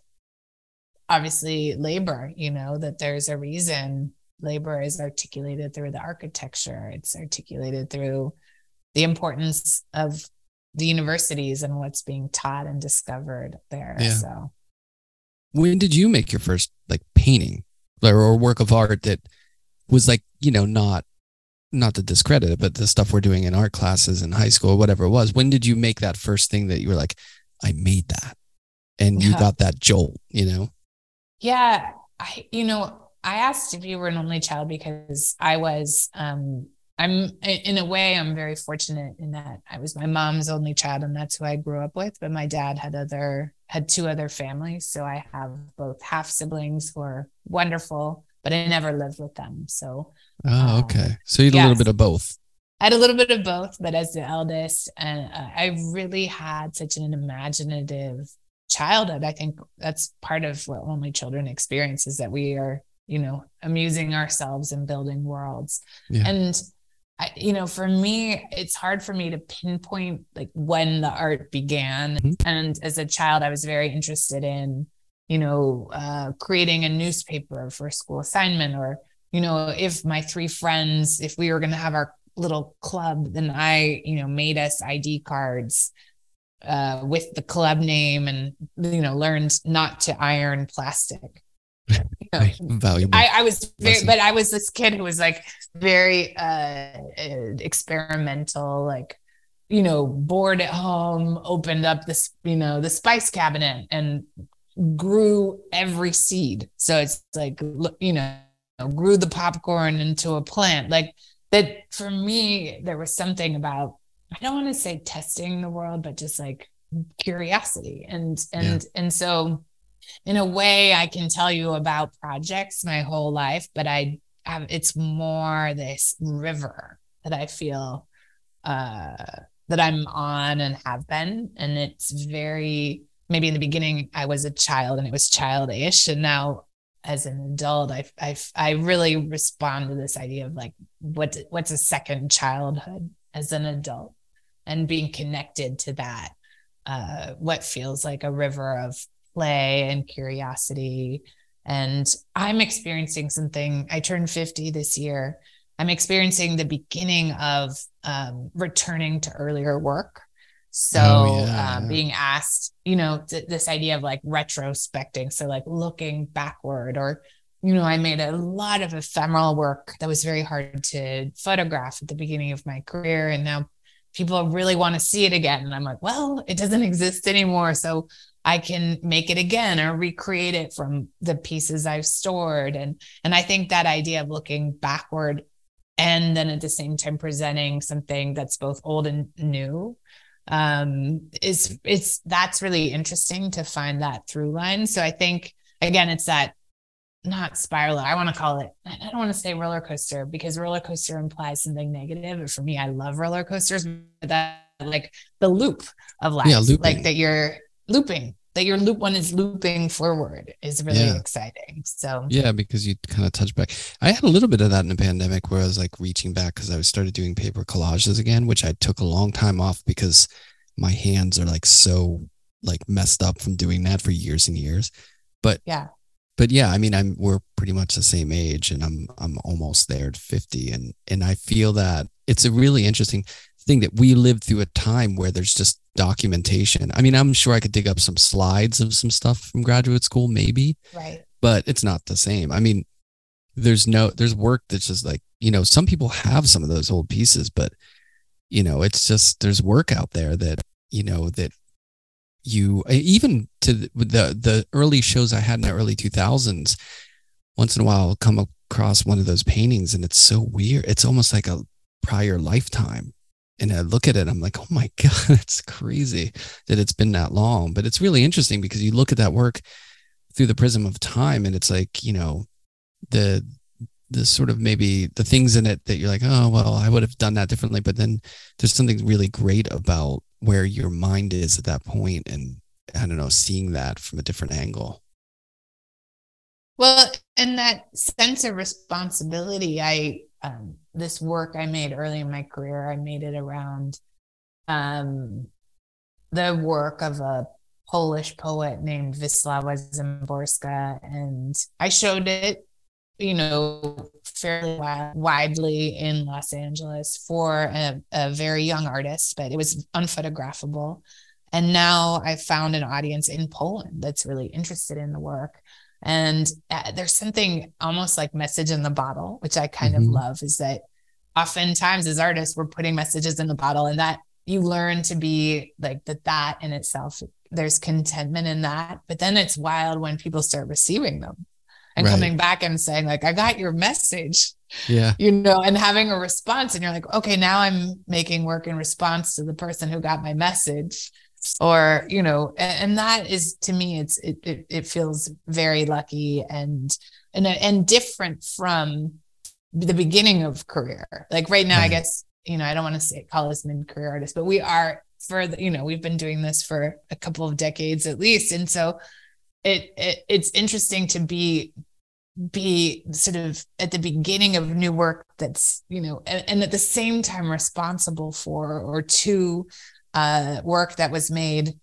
obviously labor you know that there's a reason labor is articulated through the architecture it's articulated through the importance of the universities and what's being taught and discovered there Yeah. so When did you make your first like painting or, or work of art that was like, you know, not, not to discredit it, but the stuff we're doing in art classes in high school, whatever it was, when did you make that first thing that you were like, I made that and you got that jolt, you know? Yeah, I you know, I asked if you were an only child because I was um I'm in a way I'm very fortunate in that I was my mom's only child and that's who I grew up with, but my dad had other had two other families, so I have both half siblings who are wonderful, but I never lived with them. So Oh, Um, okay. So you had a little bit of both. I had a little bit of both, but as the eldest, and uh, I really had such an imaginative childhood. I think that's part of what only children experience is that we are, you know, amusing ourselves and building worlds. Yeah. And I, you know, for me, it's hard for me to pinpoint like when the art began. Mm-hmm. And as a child, I was very interested in, you know, uh, creating a newspaper for a school assignment, or you know, if my three friends, if we were going to have our little club, then I, you know, made us ID cards uh, with the club name, and you know, learned not to iron plastic [LAUGHS] [LAUGHS] valuable. I, I was very, lesson. but I was this kid who was like very uh, experimental, like you know, bored at home, opened up this, you know, the spice cabinet and grew every seed. So it's like, you know, grew the popcorn into a plant. Like that for me, there was something about, I don't want to say testing the world, but just like curiosity. And, and, yeah. and so in a way I can tell you about projects my whole life, but I have it's more this river that I feel uh that I'm on and have been. And it's very maybe in the beginning I was a child and it was childish. And now as an adult, I I I really respond to this idea of like what what's a second childhood as an adult and being connected to that uh, what feels like a river of play and curiosity. And I'm experiencing something. I turned 50 this year. I'm experiencing the beginning of um, returning to earlier work. So, oh, yeah, um, being asked, you know, th- this idea of like retrospecting. So, like looking backward, or, you know, I made a lot of ephemeral work that was very hard to photograph at the beginning of my career. And now people really want to see it again. And I'm like, well, it doesn't [LAUGHS] exist anymore. So, I can make it again or recreate it from the pieces I've stored. And and I think that idea of looking backward and then at the same time presenting something that's both old and new um is it's that's really interesting to find that through line. So I think again it's that not spiral. I want to call it, I don't want to say roller coaster because roller coaster implies something negative. But for me, I love roller coasters, but that like the loop of life, yeah, like that you're looping that your loop one is looping forward is really yeah. exciting. So yeah, because you kind of touch back. I had a little bit of that in the pandemic where I was like reaching back because I started doing paper collages again, which I took a long time off because my hands are like so like messed up from doing that for years and years. But yeah, but yeah, I mean, I'm we're pretty much the same age, and I'm I'm almost there at 50, and and I feel that it's a really interesting thing that we lived through a time where there's just documentation. I mean, I'm sure I could dig up some slides of some stuff from graduate school, maybe. Right. But it's not the same. I mean, there's no there's work that's just like, you know, some people have some of those old pieces, but you know, it's just there's work out there that, you know, that you even to the the early shows I had in the early 2000s, once in a while I'll come across one of those paintings and it's so weird. It's almost like a prior lifetime and I look at it, I'm like, oh my [LAUGHS] God, it's crazy that it's been that long. But it's really interesting because you look at that work through the prism of time and it's like, you know, the the sort of maybe the things in it that you're like, oh well, I would have done that differently. But then there's something really great about where your mind is at that point and I don't know, seeing that from a different angle. Well, and that sense of responsibility, I um, this work I made early in my career, I made it around um, the work of a Polish poet named Wisława Szymborska. And I showed it, you know, fairly widely in Los Angeles for a, a very young artist, but it was unphotographable. And now I've found an audience in Poland that's really interested in the work. And uh, there's something almost like message in the bottle, which I kind mm-hmm. of love, is that oftentimes as artists, we're putting messages in the bottle and that you learn to be like that, that in itself, there's contentment in that. But then it's wild when people start receiving them and right. coming back and saying, like, I got your message. Yeah. You know, and having a response. And you're like, okay, now I'm making work in response to the person who got my message or you know and, that is to me it's it, it, it feels very lucky and and and different from the beginning of career. Like right now i mm-hmm. guess you know i don't want to say call us mid-career artists but we are for the, you know we've been doing this for a couple of decades at least. And so it, it it's interesting to be be sort of at the beginning of new work that's you know and, and at the same time responsible for or to uh, work that was made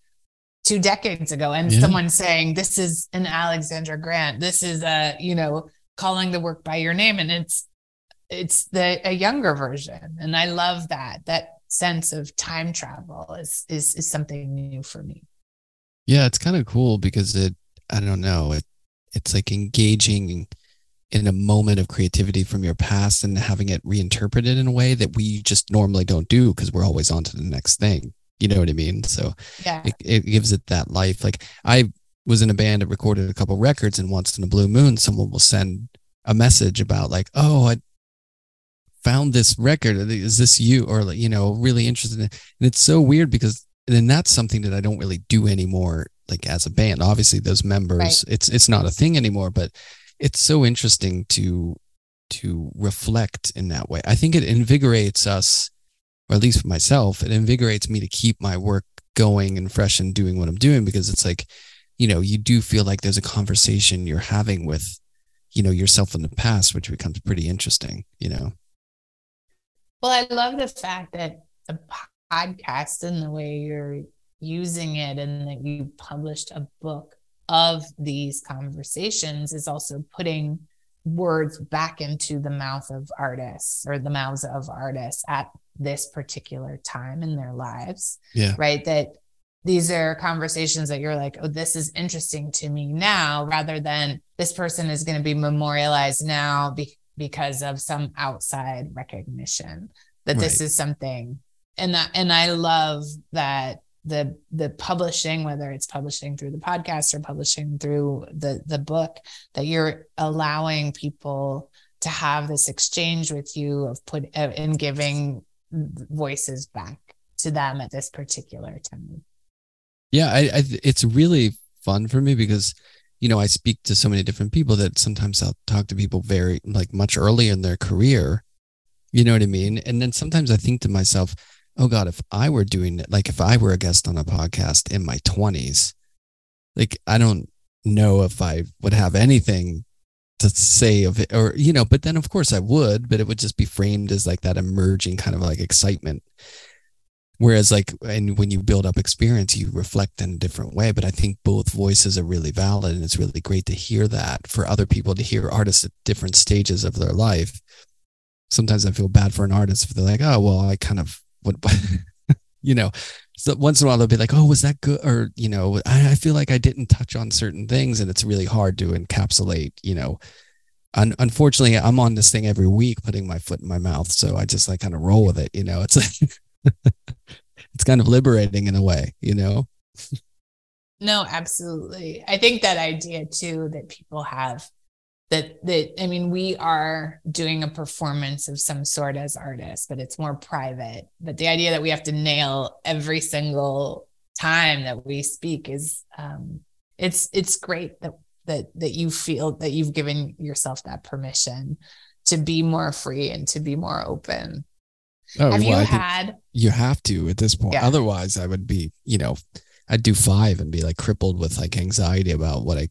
two decades ago and yeah. someone saying this is an alexandra grant. This is a you know calling the work by your name. And it's it's the a younger version. And i love that. That sense of time travel is is is something new for me. Yeah it's kind of cool because it i don't know it it's like engaging in a moment of creativity from your past and having it reinterpreted in a way that we just normally don't do because we're always on to the next thing. You know what I mean? So yeah, it, it gives it that life. Like I was in a band that recorded a couple records, and once in a blue moon, someone will send a message about like, oh, I found this record. Is this you? Or you know, really interested in it. And it's so weird because then that's something that I don't really do anymore like as a band. Obviously, those members, right. it's it's not a thing anymore, but it's so interesting to to reflect in that way. I think it invigorates us, or at least for myself, it invigorates me to keep my work going and fresh and doing what I'm doing because it's like, you know, you do feel like there's a conversation you're having with, you know, yourself in the past, which becomes pretty interesting, you know. Well, I love the fact that the podcast and the way you're using it and that you published a book of these conversations is also putting words back into the mouth of artists or the mouths of artists at this particular time in their lives. Yeah. Right. That these are conversations that you're like, oh, this is interesting to me now, rather than this person is going to be memorialized now be- because of some outside recognition that right. this is something. And that, and I love that the the publishing whether it's publishing through the podcast or publishing through the the book that you're allowing people to have this exchange with you of put uh, and giving voices back to them at this particular time. Yeah I, I it's really fun for me because you know i speak to so many different people that sometimes i'll talk to people very like much earlier in their career. You know what i mean? And then sometimes i think to myself oh God, if I were doing it, like if I were a guest on a podcast in my 20s, like I don't know if I would have anything to say of it or, you know, but then of course I would, but it would just be framed as like that emerging kind of like excitement. Whereas like, and when you build up experience, you reflect in a different way. But I think both voices are really valid. And it's really great to hear that for other people to hear artists at different stages of their life. Sometimes I feel bad for an artist if they're like, oh, well, I kind of what [LAUGHS] you know so once in a while they'll be like oh was that good? Or you know I, I, feel like i didn't touch on certain things and it's really hard to encapsulate you know. Un- unfortunately i'm on this thing every week putting my foot in my mouth so i just like kind of roll with it you know? It's like [LAUGHS] it's kind of liberating in a way you know? No absolutely. I think that idea too that people have that that i mean we are doing a performance of some sort as artists but it's more private. But the idea that we have to nail every single time that we speak is um it's it's great that that that you feel that you've given yourself that permission to be more free and to be more open. Oh, have well, you had you have to at this point. Yeah. otherwise i would be you know I'd do five and be like crippled with like anxiety about what I.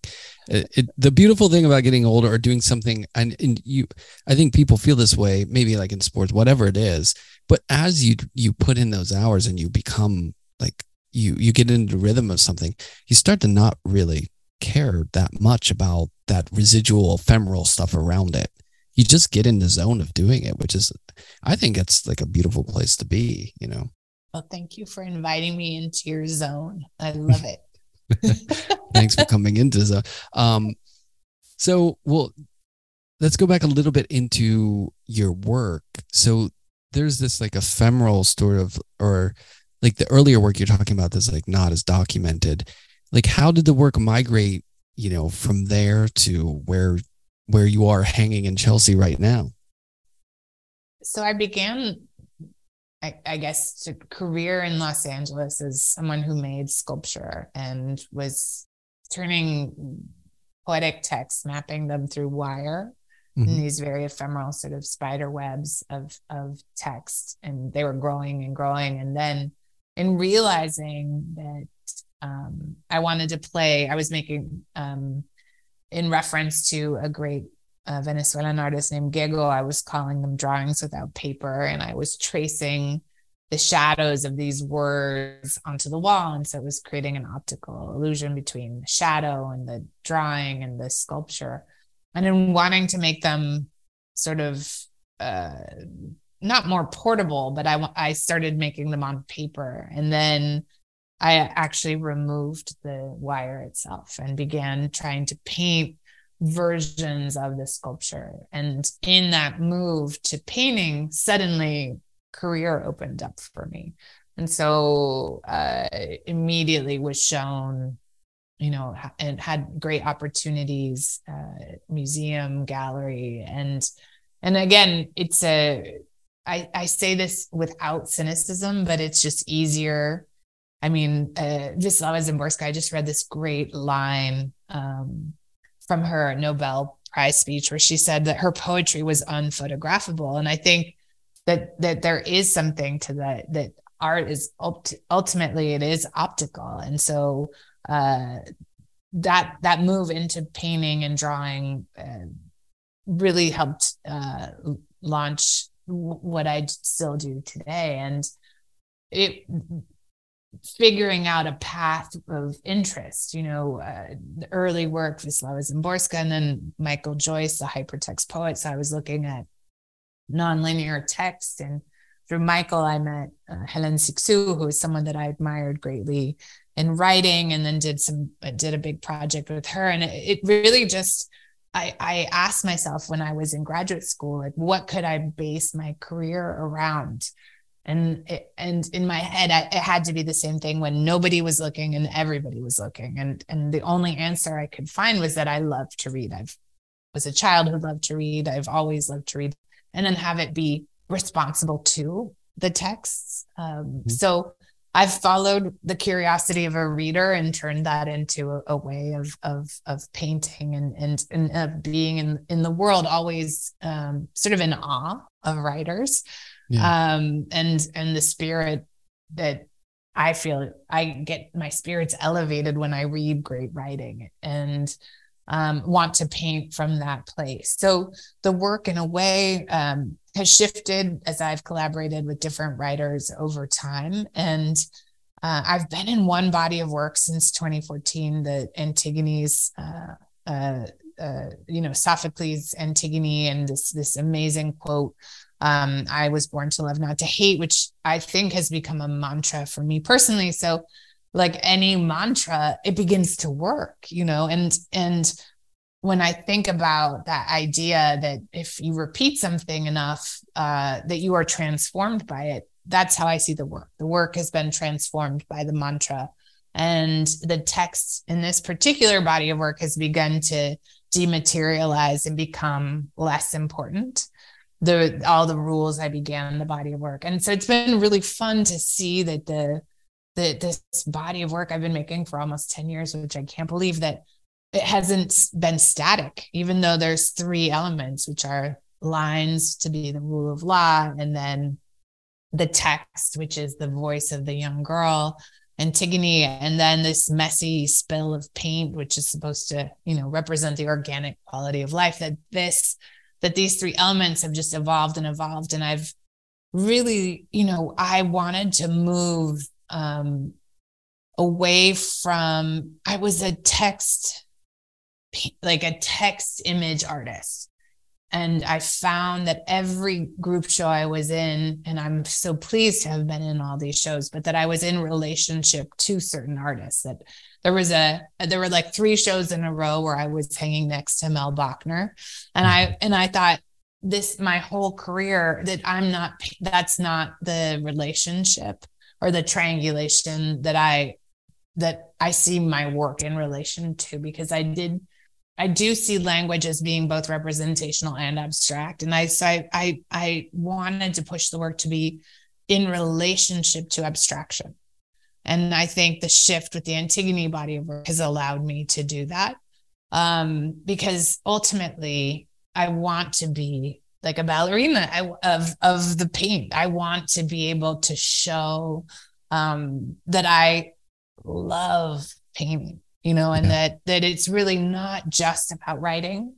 It, it, the beautiful thing about getting older or doing something, and, and you, I think people feel this way, maybe like in sports, whatever it is. But as you you put in those hours and you become like you you get into the rhythm of something, you start to not really care that much about that residual ephemeral stuff around it. You just get in the zone of doing it, which is, I think it's like a beautiful place to be. You know. Well, thank you for inviting me into your zone. I love it. [LAUGHS] Thanks for coming into the um so well let's go back a little bit into your work. So there's this like ephemeral sort of or like the earlier work you're talking about that's like not as documented. Like how did the work migrate, you know, from there to where where you are hanging in Chelsea right now? So I began I, I guess, to career in Los Angeles as someone who made sculpture and was turning poetic texts, mapping them through wire mm-hmm. in these very ephemeral sort of spider webs of of text, and they were growing and growing. And then, in realizing that um, I wanted to play, I was making um, in reference to a great uh, Venezuelan artist named Gego. I was calling them drawings without paper, and I was tracing the shadows of these words onto the wall. And so it was creating an optical illusion between the shadow and the drawing and the sculpture. And in wanting to make them sort of uh, not more portable, but I, I started making them on paper. And then I actually removed the wire itself and began trying to paint versions of the sculpture. And in that move to painting, suddenly career opened up for me. And so uh, immediately was shown, you know, and had great opportunities, uh, museum, gallery, and and again, it's a. I, I say this without cynicism, but it's just easier. I mean, uh, Wisława Szymborska, I just read this great line um, from her Nobel Prize speech where she said that her poetry was unphotographable. And I think that that there is something to that that art is ultimately it is optical and so uh, that that move into painting and drawing uh, really helped uh, launch what I still do today and it figuring out a path of interest you know uh, the early work Wisława Szymborska and then Michael Joyce the hypertext poet so I was looking at nonlinear text. And through Michael, I met uh, Hélène Cixous, who is someone that I admired greatly in writing, and then did some uh, did a big project with her. And it, it really just I, I asked myself when I was in graduate school, like, what could I base my career around? And it, and in my head, I, it had to be the same thing when nobody was looking and everybody was looking. And and the only answer I could find was that I love to read. I've was a child who loved to read. I've always loved to read and then have it be responsible to the texts. Um, mm-hmm. So I've followed the curiosity of a reader and turned that into a, a way of of of painting and and, and of being in in the world, always um, sort of in awe of writers, yeah. um, and and the spirit that I feel I get my spirits elevated when I read great writing and um, want to paint from that place. So the work, in a way, um, has shifted as I've collaborated with different writers over time. And uh, I've been in one body of work since 2014, the Antigone's. Uh, uh, uh, you know Sophocles Antigone and this this amazing quote um, I was born to love not to hate which I think has become a mantra for me personally. So like any mantra it begins to work you know? And and when i think about that idea that if you repeat something enough uh, that you are transformed by it that's how i see the work. The work has been transformed by the mantra. And the text in this particular body of work has begun to dematerialize and become less important the all the rules i began the body of work and so it's been really fun to see that the the, this body of work I've been making for almost 10 years, which I can't believe that it hasn't been static, even though there's three elements, which are lines to be the rule of law, and then the text, which is the voice of the young girl, Antigone, and then this messy spill of paint, which is supposed to, you know, represent the organic quality of life. That this, that these three elements have just evolved and evolved. And I've really, you know, I wanted to move um, away from, I was a text, like a text image artist. And I found that every group show I was in, and I'm so pleased to have been in all these shows, but that I was in relationship to certain artists. That there was a there were like three shows in a row where I was hanging next to Mel Bochner, and I mm-hmm. and I thought this my whole career that I'm not that's not the relationship or the triangulation that I that I see my work in relation to because I did I do see language as being both representational and abstract. And I so I I, I wanted to push the work to be in relationship to abstraction. And I think the shift with the Antigone body of work has allowed me to do that um, because ultimately I want to be like a ballerina of of the paint. I want to be able to show um, that I love painting you know, and yeah. that that it's really not just about writing,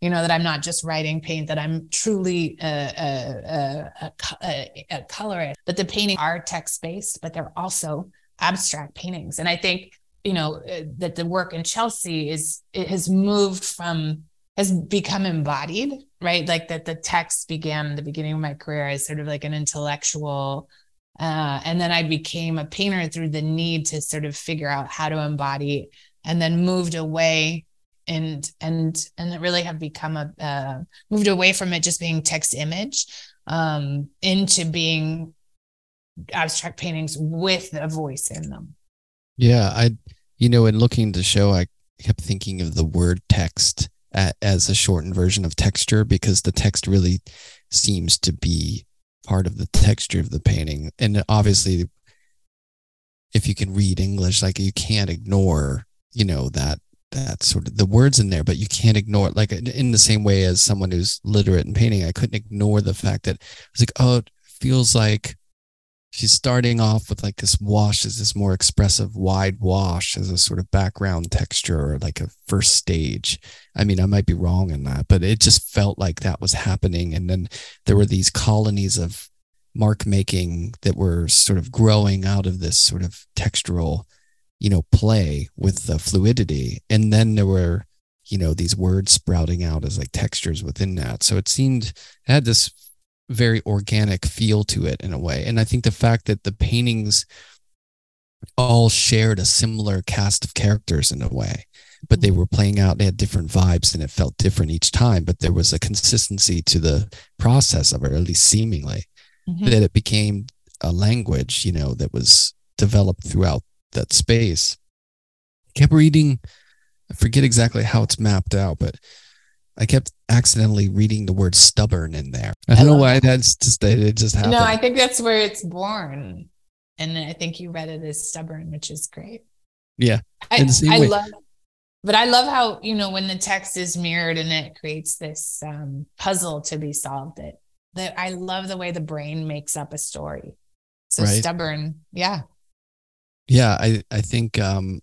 you know, that I'm not just writing paint, that I'm truly a, a, a, a, colorist, but the painting are text based, but they're also abstract paintings. And I think, you know, uh, that the work in Chelsea is, it has moved from, has become embodied, right? Like that the text began the beginning of my career as sort of like an intellectual uh, and then I became a painter through the need to sort of figure out how to embody, and then moved away and and and really have become a uh, moved away from it just being text image um, into being abstract paintings with a voice in them. Yeah, I you know in looking at the show, I kept thinking of the word text as a shortened version of texture because the text really seems to be part of the texture of the painting. And obviously, if you can read English, like you can't ignore, you know, that that sort of the words in there, but you can't ignore it. Like in the same way as someone who's literate in painting, I couldn't ignore the fact that it's like, oh, it feels like she's starting off with like this wash as this more expressive wide wash as a sort of background texture or like a first stage. I mean i might be wrong in that but it just felt like that was happening. And then there were these colonies of mark making that were sort of growing out of this sort of textural you know play with the fluidity. And then there were you know these words sprouting out as like textures within that. So it seemed it had this very organic feel to it in a way. And I think the fact that the paintings all shared a similar cast of characters in a way, but they mm-hmm. were playing out, they had different vibes and it felt different each time, but there was a consistency to the process of it, at least seemingly, mm-hmm. that it became a language, you know, that was developed throughout that space. I kept reading, I forget exactly how it's mapped out, but I kept accidentally reading the word stubborn in there. I don't I know why that's just it just happened. No, I think that's where it's born. And I think you read it as stubborn, which is great. Yeah. I, I love but I love how, you know, when the text is mirrored and it creates this um, puzzle to be solved. That that I love the way the brain makes up a story. So right. stubborn. Yeah. Yeah. I, I think um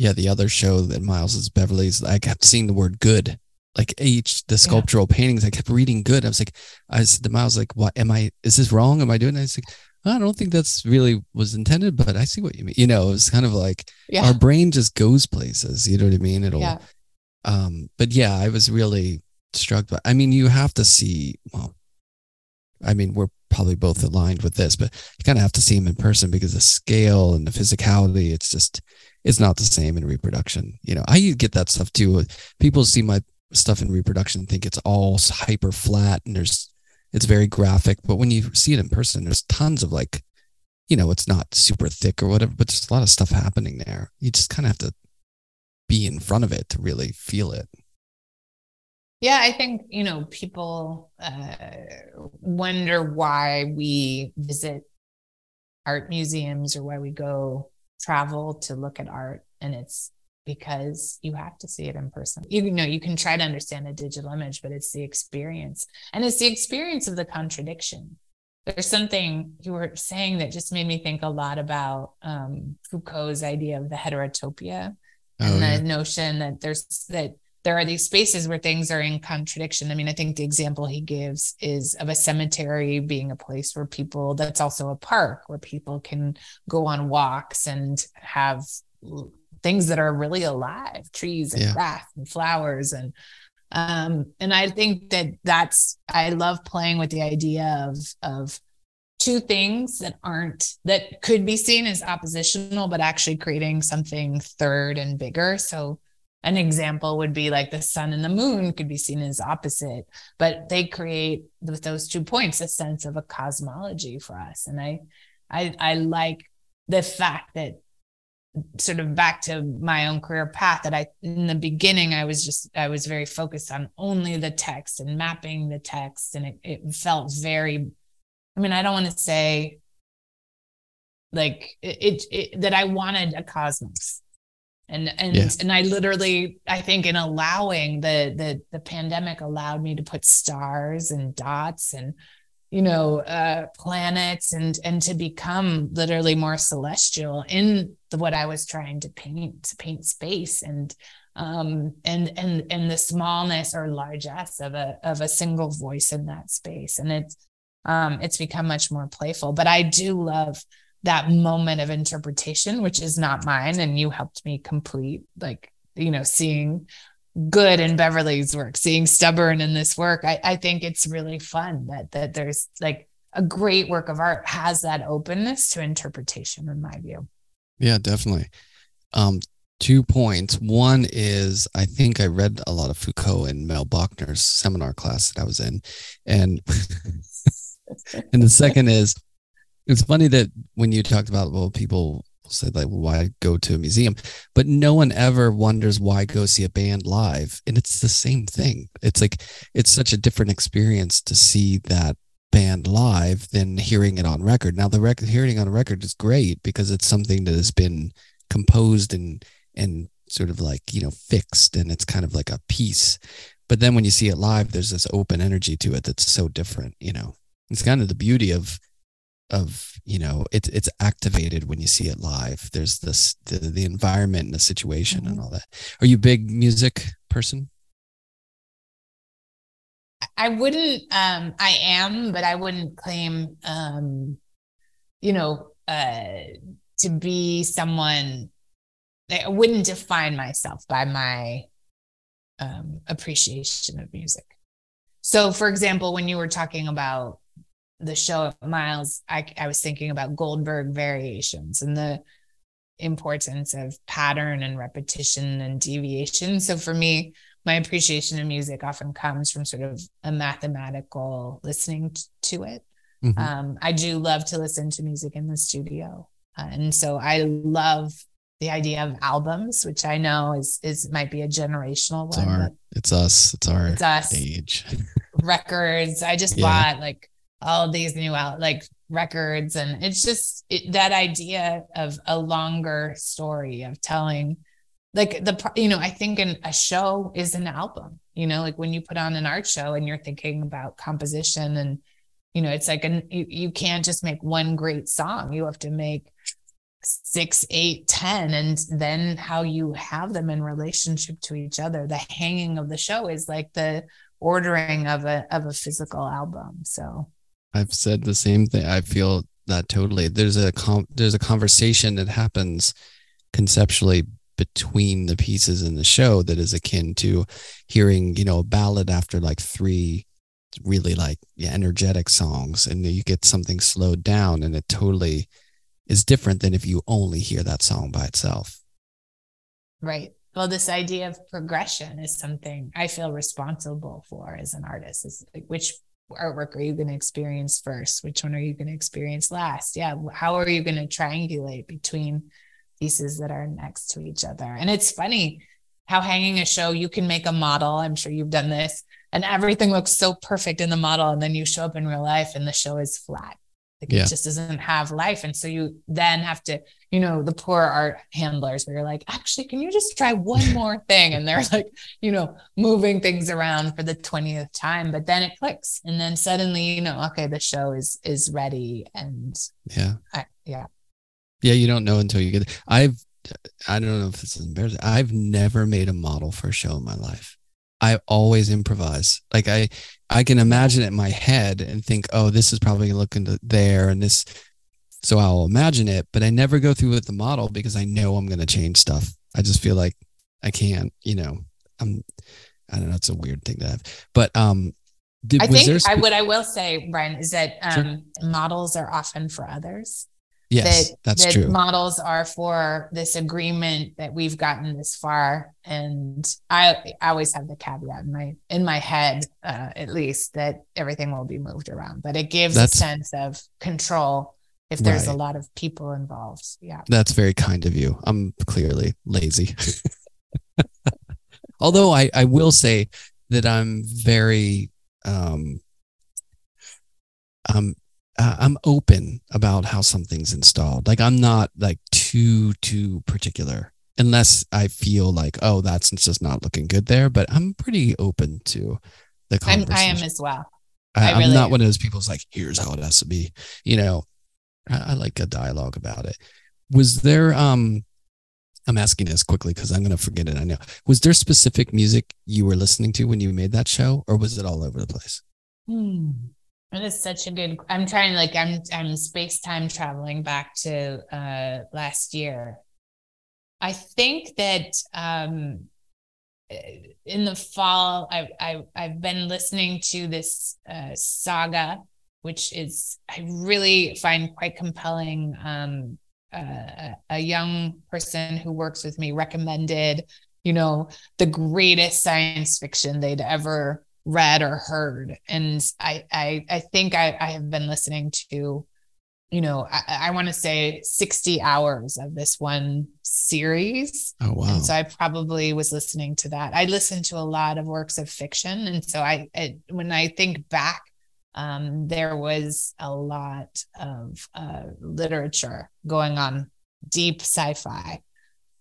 yeah, the other show that Miles is Beverly's, I kept seeing the word good. Like each the sculptural yeah. paintings, I kept reading good. I was like, I said to Miles, like, what am I is this wrong? Am I doing this? I don't think that's really was intended, but I see what you mean. You know, it was kind of like yeah. our brain just goes places. You know what I mean? It'll yeah. um, but yeah, I was really struck by I mean, you have to see well, I mean, we're probably both aligned with this, but you kind of have to see him in person because the scale and the physicality, it's just it's not the same in reproduction. You know, I get that stuff too. People see my stuff in reproduction think it's all hyper flat and there's it's very graphic, but when you see it in person, there's tons of like, you know, it's not super thick or whatever, but there's a lot of stuff happening there. You just kind of have to be in front of it to really feel it. Yeah, I think, you know, people uh, wonder why we visit art museums or why we go travel to look at art and it's because you have to see it in person. You know, you can try to understand a digital image, but it's the experience. And it's the experience of the contradiction. There's something you were saying that just made me think a lot about um, Foucault's idea of the heterotopia oh, and the notion that there's that there are these spaces where things are in contradiction. I mean, I think the example he gives is of a cemetery being a place where people, that's also a park where people can go on walks and have things that are really alive trees and yeah. grass and flowers and um and i think that that's i love playing with the idea of of two things that aren't that could be seen as oppositional but actually creating something third and bigger so an example would be like the sun and the moon could be seen as opposite but they create with those two points a sense of a cosmology for us. And i i i like the fact that sort of back to my own career path that i in the beginning i was just i was very focused on only the text and mapping the text. And it, it felt very i mean i don't want to say like it, it, it that i wanted a cosmos and and and I literally I think in allowing the the the pandemic allowed me to put stars and dots and you know uh planets and and to become literally more celestial in the what i was trying to paint to paint space. And um and and and the smallness or largesse of a of a single voice in that space. And it's um it's become much more playful. But i do love that moment of interpretation which is not mine and you helped me complete like you know seeing good in Beverly's work, seeing stubborn in this work. I, I think it's really fun that that there's like a great work of art has that openness to interpretation, in my view. Yeah, definitely. Um, two points. One is I think I read a lot of Foucault in Mel Bochner's seminar class that I was in. And [LAUGHS] and the second is it's funny that when you talked about well people said like why go to a museum? But no one ever wonders why go see a band live and it's the same thing. It's like it's such a different experience to see that band live than hearing it on record. Now the record hearing on record is great because it's something that has been composed and and sort of like you know fixed and it's kind of like a piece. But then when you see it live there's this open energy to it that's so different you know? It's kind of the beauty of of you know it's it's activated when you see it live. There's this the, the environment and the situation mm-hmm. and all that. Are you a big music person? I wouldn't um i am but i wouldn't claim um you know uh to be someone i wouldn't define myself by my um appreciation of music. So for example when you were talking about the show at Miles, I, I was thinking about Goldberg variations and the importance of pattern and repetition and deviation. So for me, my appreciation of music often comes from sort of a mathematical listening t- to it. Mm-hmm. Um, I do love to listen to music in the studio. Uh, and so I love the idea of albums, which I know is is might be a generational it's one. Our, it's us. It's our it's us. age. [LAUGHS] records. I just yeah. bought like all these new out like records. And it's just it, that idea of a longer story of telling like the you know i think in a show is an album you know like when you put on an art show and you're thinking about composition and you know it's like an you, you can't just make one great song. You have to make six eight ten and then how you have them in relationship to each other. The hanging of the show is like the ordering of a of a physical album. So I've said the same thing. I feel that totally. There's a com- there's a conversation that happens conceptually between the pieces in the show that is akin to hearing, you know, a ballad after like three really like yeah, energetic songs and you get something slowed down and it totally is different than if you only hear that song by itself. Right. Well, this idea of progression is something I feel responsible for as an artist. Is like which artwork are you going to experience first? Which one are you going to experience last? Yeah. How are you going to triangulate between pieces that are next to each other? And it's funny how hanging a show, you can make a model. I'm sure you've done this, and everything looks so perfect in the model. And then you show up in real life and the show is flat. Like yeah. it just doesn't have life. And so you then have to, you know, the poor art handlers where you're like, actually, can you just try one [LAUGHS] more thing? And they're like, you know, moving things around for the 20th time, but then it clicks. And then suddenly, you know, okay, the show is is ready. And yeah. I, yeah. Yeah, you don't know until you get it. I've I don't know if this is embarrassing. I've never made a model for a show in my life. I always improvise. Like I, I can imagine it in my head and think, oh, this is probably looking to there and this. So I'll imagine it, but I never go through with the model because I know I'm going to change stuff. I just feel like I can't, you know, I'm, I don't know. It's a weird thing to have, but, um, did, I think sp- I, what I will say, Brian, is that um, sure. models are often for others. Yes, that, that's that true. Models are for this agreement that we've gotten this far, and I, I always have the caveat in my in my head, uh, at least, that everything will be moved around. But it gives that's, a sense of control if there's right. a lot of people involved. Yeah, that's very kind of you. I'm clearly lazy. [LAUGHS] Although I, I will say that I'm very um, um uh, I'm open about how something's installed. Like I'm not like too too particular unless I feel like oh that's just not looking good there. But I'm pretty open to the conversation. I'm, I am as well. I, I really am not am. one of those people who's like, here's how it has to be. You know, I, I like a dialogue about it. Was there um I'm asking this quickly because I'm gonna forget it. I know. Was there specific music you were listening to when you made that show, or was it all over the place? Hmm. That is such a good. I'm trying like I'm I'm space time traveling back to uh last year. I think that um in the fall I I I've been listening to this uh saga which is I really find quite compelling. Um uh, a young person who works with me recommended you know the greatest science fiction they'd ever read or heard. And i i, I think I, I have been listening to you know i, I want to say 60 hours of this one series. Oh wow. and so i probably was listening to that. I listened to a lot of works of fiction. And so i, I when i think back um, there was a lot of uh, literature going on deep sci-fi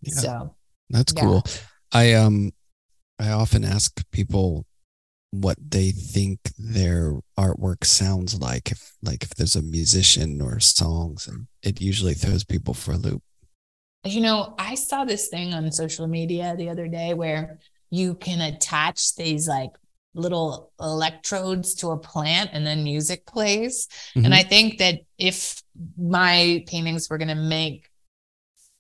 Yeah. so That's Yeah. cool. I um I often ask people what they think their artwork sounds like if like if there's a musician or songs and it usually throws people for a loop. You know, I saw this thing on social media the other day where you can attach these like little electrodes to a plant and then music plays. Mhm. And I think that if my paintings were going to make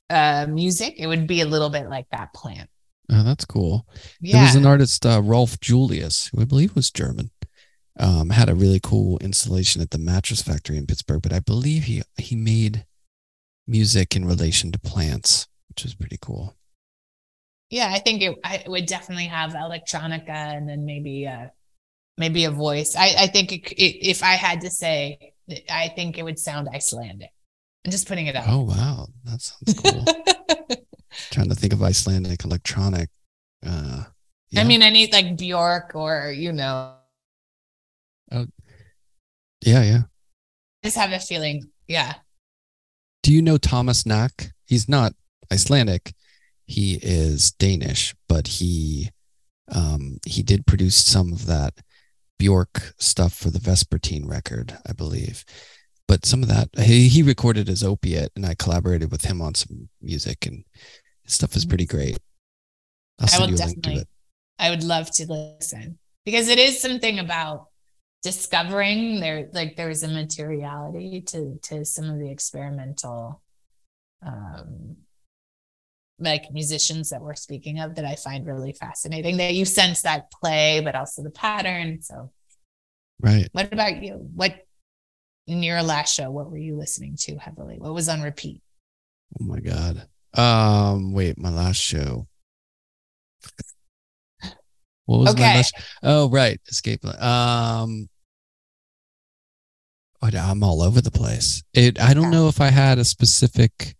uh, music, it would be a little bit like that plant. Oh, that's cool. There was an artist, uh, Rolf Julius, who I believe was German. Um, had a really cool installation at the Mattress Factory in Pittsburgh, but I believe he he made music in relation to plants, which was pretty cool. Yeah, I think it, I, would definitely have electronica and then maybe uh maybe a voice. I, I think it, it, if I had to say, I think it would sound Icelandic. I'm just putting it out. Oh wow, that sounds cool. [LAUGHS] [LAUGHS] Trying to think of Icelandic electronic. Uh, yeah. I mean, any like Bjork or you know, Oh, yeah, yeah. I just have a feeling. Yeah, Do you know Thomas Knak? He's not Icelandic. He is Danish, but he um, he did produce some of that Bjork stuff for the Vespertine record, I believe. But some of that he, he recorded as Opiate, and I collaborated with him on some music, and his stuff is pretty great. I'll I will you a link to definitely. it. I would love to listen because it is something about discovering there like there's a materiality to to some of the experimental um like musicians that we're speaking of that I find really fascinating that you sense that play but also the pattern so Right. what about you what in your last show what were you listening to heavily what was on repeat Oh my god. Um, wait, my last show. What was my Okay. last? Oh, right, Escape. Um, I'm all over the place. It. I don't know if I had a specific.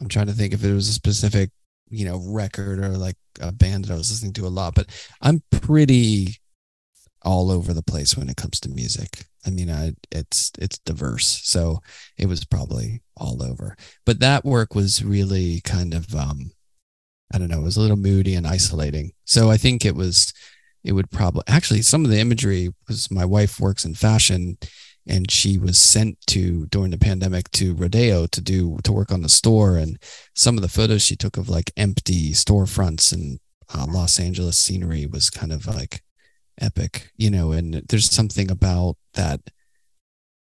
I'm trying to think if it was a specific, you know, record or like a band that I was listening to a lot, but I'm pretty all over the place when it comes to music. I mean, I it's it's diverse, so it was probably all over. But that work was really kind of um I don't know, it was a little moody and isolating. So I think it was it would probably actually some of the imagery was my wife works in fashion and she was sent to during the pandemic to Rodeo to do to work on the store. And some of the photos she took of like empty storefronts and uh, Los Angeles scenery was kind of like epic, you know, and there's something about that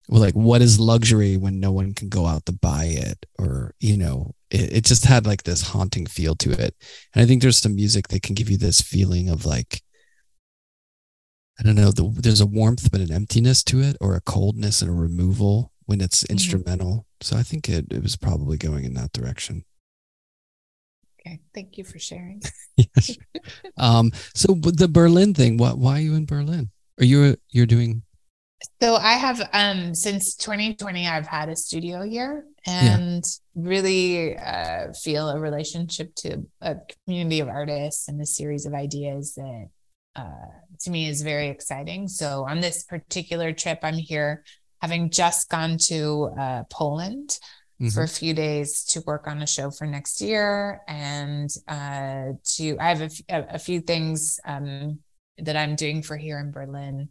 well, like what is luxury when no one can go out to buy it or you know it, it just had like this haunting feel to it. And i think there's some music that can give you this feeling of like i don't know the, there's a warmth but an emptiness to it or a coldness and a removal when it's instrumental. So i think it, it was probably going in that direction. Okay thank you for sharing. [LAUGHS] Yes. Um so the berlin thing what why are you in berlin? Are you you're doing So I have um since 2020 I've had a studio here and really uh, feel a relationship to a community of artists and a series of ideas that uh, to me is very exciting. So on this particular trip, I'm here having just gone to uh, Poland for a few days to work on a show for next year and uh, to I have a, f- a- a few things um, that I'm doing for here in Berlin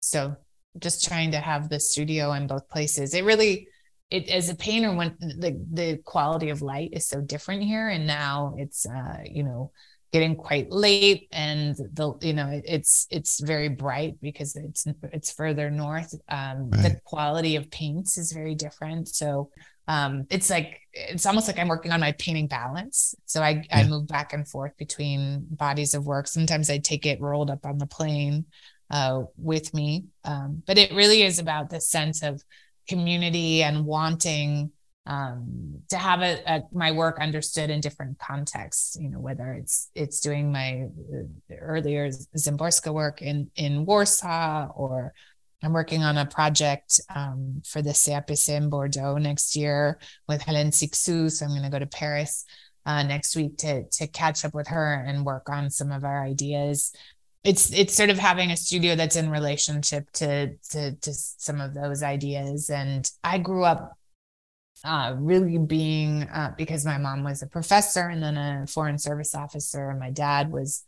so just trying to have the studio in both places. It really it as a painter when the the quality of light is so different here and now it's uh you know getting quite late and the you know it's it's very bright because it's it's further north. Um right. the quality of paints is very different. So um it's like it's almost like i'm working on my painting balance. So i yeah. i move back and forth between bodies of work. Sometimes i take it rolled up on the plane uh with me. Um but it really is about the sense of community and wanting um, to have a, a, my work understood in different contexts. You know, whether it's it's doing my uh, earlier Szymborska work in in Warsaw, or I'm working on a project um, for the CAPC in Bordeaux next year with Hélène Cixous. So I'm going to go to Paris uh, next week to to catch up with her and work on some of our ideas it's it's sort of having a studio that's in relationship to to to some of those ideas and i grew up uh, really being uh, because my mom was a professor and then a foreign service officer and my dad was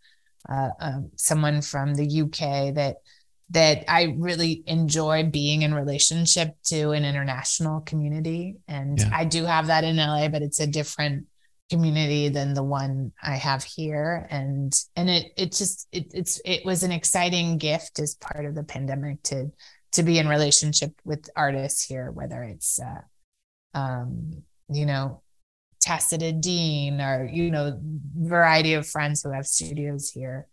uh, um, someone from the uk that that i really enjoy being in relationship to an international community and yeah. i do have that in la but it's a different community than the one I have here and and it it just it, it's it was an exciting gift as part of the pandemic to to be in relationship with artists here whether it's uh, um you know Tacita Dean or you know variety of friends who have studios here.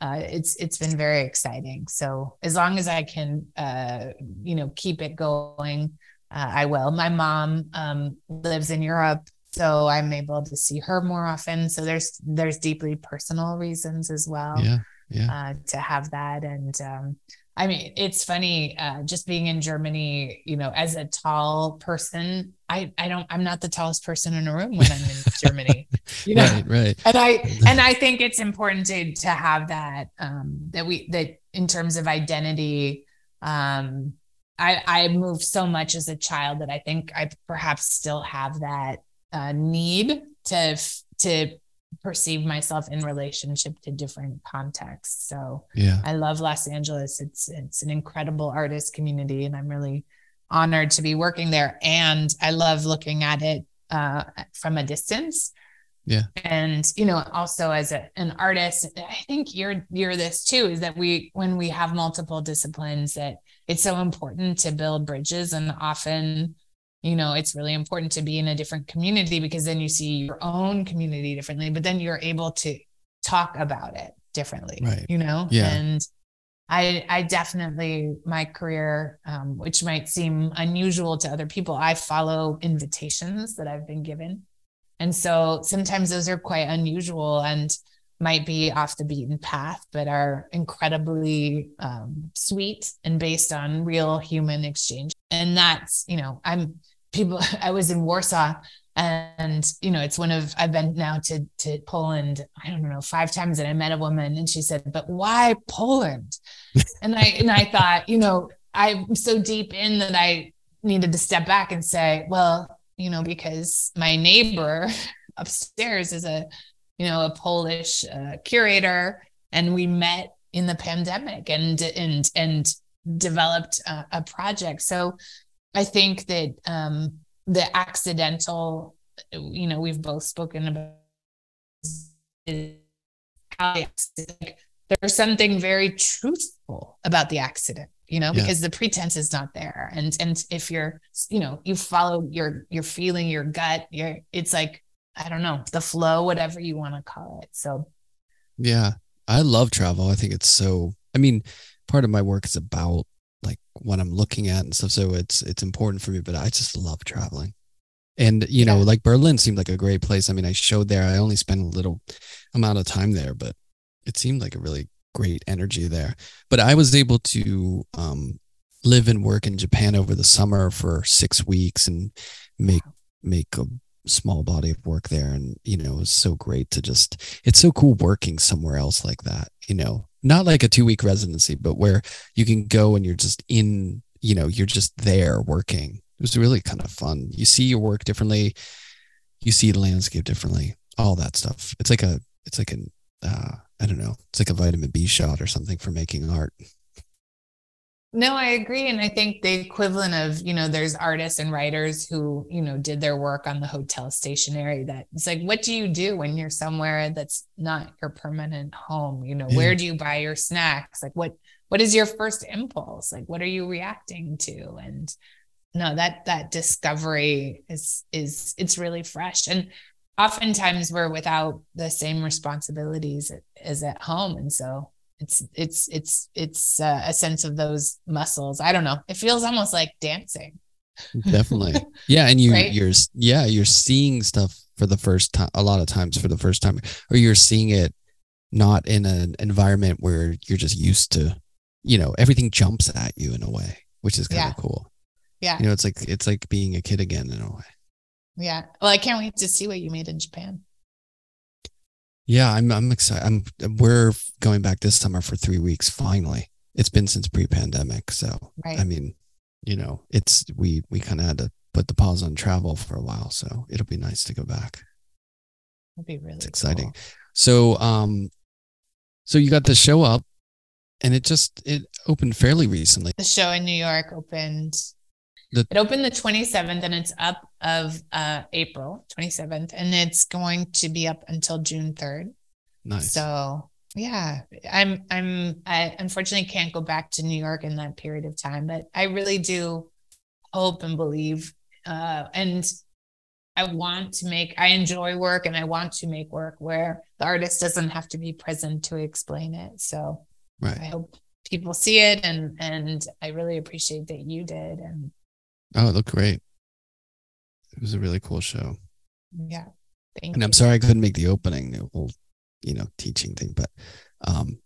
Uh, it's it's been very exciting. So as long as I can uh you know keep it going uh, I will. My mom um lives in Europe so i'm able to see her more often. So there's there's deeply personal reasons as well yeah yeah. uh, to have that. And um, i mean it's funny uh, just being in germany you know as a tall person i i don't i'm not the tallest person in a room when i'm in [LAUGHS] germany you know? Right right. And i [LAUGHS] and i think it's important to to have that um that we that in terms of identity um I, I moved so much as a child that I think I perhaps still have that uh, need to to perceive myself in relationship to different contexts. So yeah, I love Los Angeles. It's it's an incredible artist community, and I'm really honored to be working there. And I love looking at it uh, from a distance. Yeah, and you know, also as a, an artist, I think you're you're this too. Is that we when we have multiple disciplines that it's so important to build bridges, and often you know it's really important to be in a different community because then you see your own community differently but then you're able to talk about it differently right. you know? Yeah. And i i definitely my career um, which might seem unusual to other people i follow invitations that i've been given. And so sometimes those are quite unusual and might be off the beaten path but are incredibly um, sweet and based on real human exchange. And that's you know i'm people [LAUGHS] i was in warsaw and you know it's one of i've been now to to poland i don't know five times and i met a woman and she said but why poland? [LAUGHS] And i and i thought you know i'm so deep in that i needed to step back and say well you know because my neighbor [LAUGHS] upstairs is a you know a polish uh, curator and we met in the pandemic and and and developed a, a project. So I think that um, the accidental, you know, we've both spoken about how like, there's something very truthful about the accident you know yeah. because the pretense is not there. And and if you're you know you follow your your feeling your gut you're it's like i don't know the flow whatever you want to call it. So yeah. I love travel. I think it's so i mean part of my work is about like what I'm looking at and stuff. So it's it's important for me, but I just love traveling. And you yeah. know, like Berlin seemed like a great place. I mean, I showed there. I only spent a little amount of time there, but it seemed like a really great energy there. But I was able to um, live and work in Japan over the summer for six weeks and make make a small body of work there. And you know, it was so great to just. It's so cool working somewhere else like that. You know, not like a two week residency, but where you can go and you're just in, you know, you're just there working. It was really kind of fun. You see your work differently, you see the landscape differently, all that stuff. It's like a, it's like an, uh, I don't know, it's like a vitamin B shot or something for making art. No, I agree. And I think the equivalent of, you know, there's artists and writers who, you know, did their work on the hotel stationery that it's like, what do you do when you're somewhere that's not your permanent home? You know, yeah. where do you buy your snacks? Like what what is your first impulse? Like what are you reacting to? And no, that that discovery is is it's really fresh. And oftentimes we're without the same responsibilities as at home. And so it's it's it's it's uh, a sense of those muscles. I don't know. It feels almost like dancing. Definitely. [LAUGHS] Yeah and you right? you're yeah you're seeing stuff for the first time a lot of times for the first time or you're seeing it not in an environment where you're just used to you know everything jumps at you in a way which is kind yeah. of cool. Yeah. You know it's like it's like being a kid again in a way. Yeah. Well i can't wait to see what you made in japan yeah, I'm I'm excited. I'm we're going back this summer for three weeks. Finally, it's been since pre-pandemic. So right. I mean, you know, it's we we kind of had to put the pause on travel for a while. So it'll be nice to go back. It'll be really it's exciting. Cool. So um, so you got the show up, and it just it opened fairly recently. The show in New York opened the, it opened the 27th and it's up of uh, April 27th and it's going to be up until June 3rd. Nice. So yeah, I'm I'm I unfortunately can't go back to New York in that period of time, but I really do hope and believe uh, and I want to make I enjoy work and I want to make work where the artist doesn't have to be present to explain it. So right. I hope people see it and and I really appreciate that you did and Oh, it looked great. It was a really cool show. Yeah. Thank and you. I'm sorry I couldn't make the opening, the whole, you know, teaching thing, but um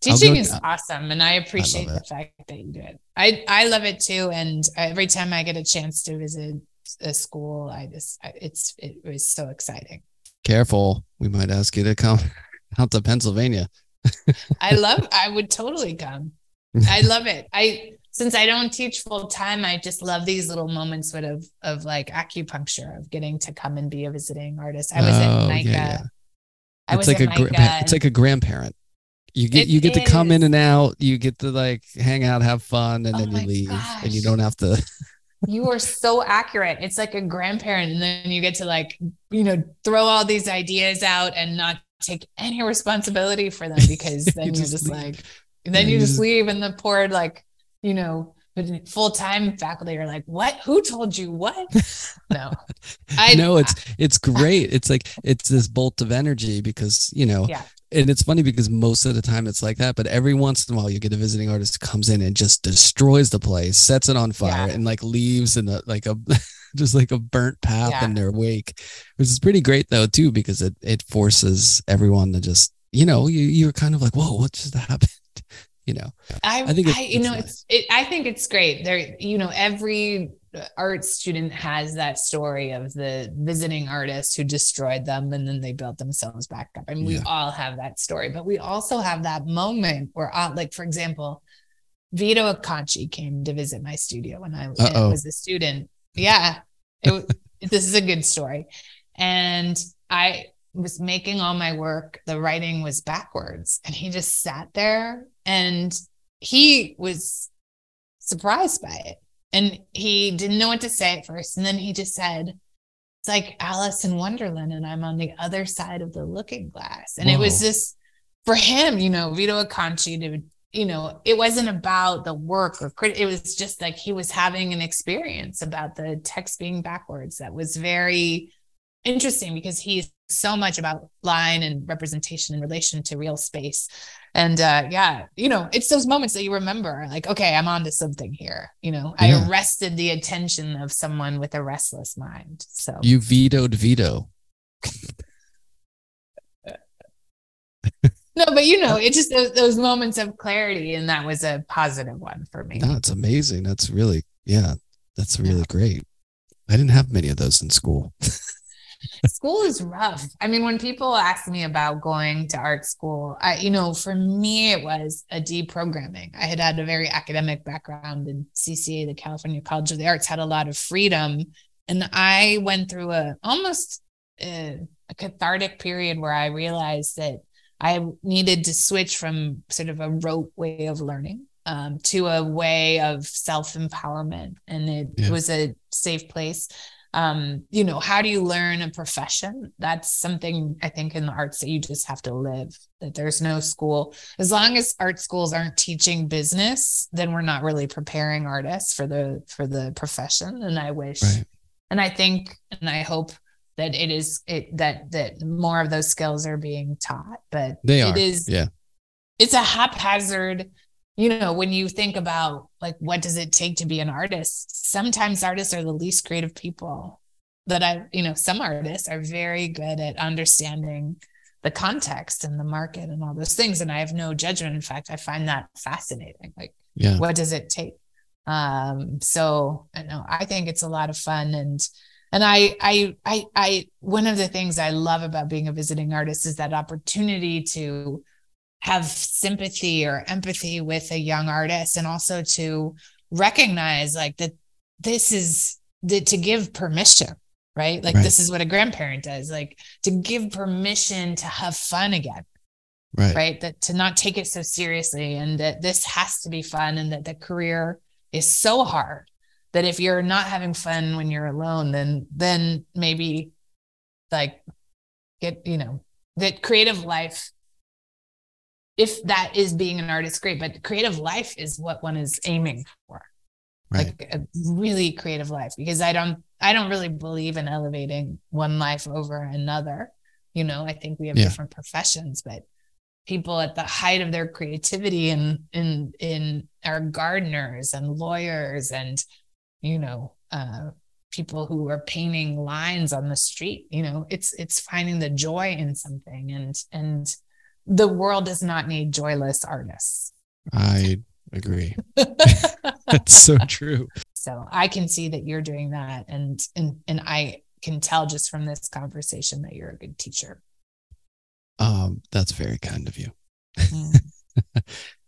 teaching go, is uh, awesome and I appreciate I the fact that you do it. I I love it too and every time I get a chance to visit a school, I just it's it was so exciting. Careful, we might ask you to come [LAUGHS] out to Pennsylvania. I love I would totally come. I love it. I since I don't teach full time, I just love these little moments sort of of like acupuncture of getting to come and be a visiting artist. I was oh, in NICA. Yeah, yeah. I it's like a gra- it's like a grandparent. You get you get is. to come in and out. You get to like hang out, have fun, and oh then you leave, gosh. and you don't have to. [LAUGHS] you are so accurate. It's like a grandparent, and then you get to like you know throw all these ideas out and not take any responsibility for them because [LAUGHS] then you are just, just like then yeah, you, just leave, and the poor like you know, full time faculty are like, "What? Who told you what?" [LAUGHS] No, I know it's it's great. It's like it's this bolt of energy because you know, yeah. And it's funny because most of the time it's like that, but every once in a while you get a visiting artist comes in and just destroys the place, sets it on fire, yeah. and like leaves in a like a [LAUGHS] just like a burnt path yeah. in their wake, which is pretty great though too because it it forces everyone to just you know you you're kind of like whoa what just happened you know i, I think I, you know nice. it's it, i think it's great there you know every art student has that story of the visiting artist who destroyed them and then they built themselves back up and we yeah. all have that story but we also have that moment where uh, like for example vito acconci came to visit my studio when i was a student yeah it, [LAUGHS] this is a good story and i was making all my work, the writing was backwards. And he just sat there and he was surprised by it. And he didn't know what to say at first. And then he just said, It's like Alice in Wonderland, and I'm on the other side of the looking glass. And Whoa. it was just for him, you know, Vito Acconci to you know, it wasn't about the work or crit. It was just like he was having an experience about the text being backwards that was very interesting because he's so much about line and representation in relation to real space. And uh, yeah, you know, it's those moments that you remember, like, okay, I'm onto something here. You know, yeah. I arrested the attention of someone with a restless mind. So you vetoed veto. no, but you know, it's just those, those, moments of clarity, and that was a positive one for me. That's amazing. That's really, yeah, that's really yeah. great. I didn't have many of those in school. [LAUGHS] school is rough. I mean, when people ask me about going to art school, I, you know, for me, it was a deprogramming. I had had a very academic background in CCA, the California College of the Arts, had a lot of freedom. And I went through a almost a, a cathartic period where I realized that I needed to switch from sort of a rote way of learning um, to a way of self empowerment, and it Yeah. was a safe place. Um, you know, how do you learn a profession? That's something I think in the arts that you just have to live. That there's no school. As long as art schools aren't teaching business, then we're not really preparing artists for the for the profession. And I wish, Right. and I think, and I hope that it is it that that more of those skills are being taught. But They it are. is Yeah. it's a haphazard you know when you think about like what does it take to be an artist? Sometimes artists are the least creative people that i you know some artists are very good at understanding the context and the market and all those things and i have no judgment. In fact i find that fascinating. Like Yeah. what does it take? Um so i know i think it's a lot of fun and and I, I i i one of the things i love about being a visiting artist is that opportunity to have sympathy or empathy with a young artist and also to recognize like that this is the, to give permission right like Right. this is what a grandparent does like to give permission to have fun again Right. right that to not take it so seriously and that this has to be fun and that the career is so hard that if you're not having fun when you're alone then then maybe like get you know that creative life if that is being an artist great but creative life is what one is aiming for Right. like a really creative life because i don't i don't really believe in elevating one life over another you know i think we have Yeah. different professions but people at the height of their creativity and in in are gardeners and lawyers and you know uh people who are painting lines on the street you know it's it's finding the joy in something and and the world does not need joyless artists I agree. [LAUGHS] [LAUGHS] That's so true. so i can see that you're doing that and and and i can tell just from this conversation that you're a good teacher Um, that's very kind of you. Mm. [LAUGHS]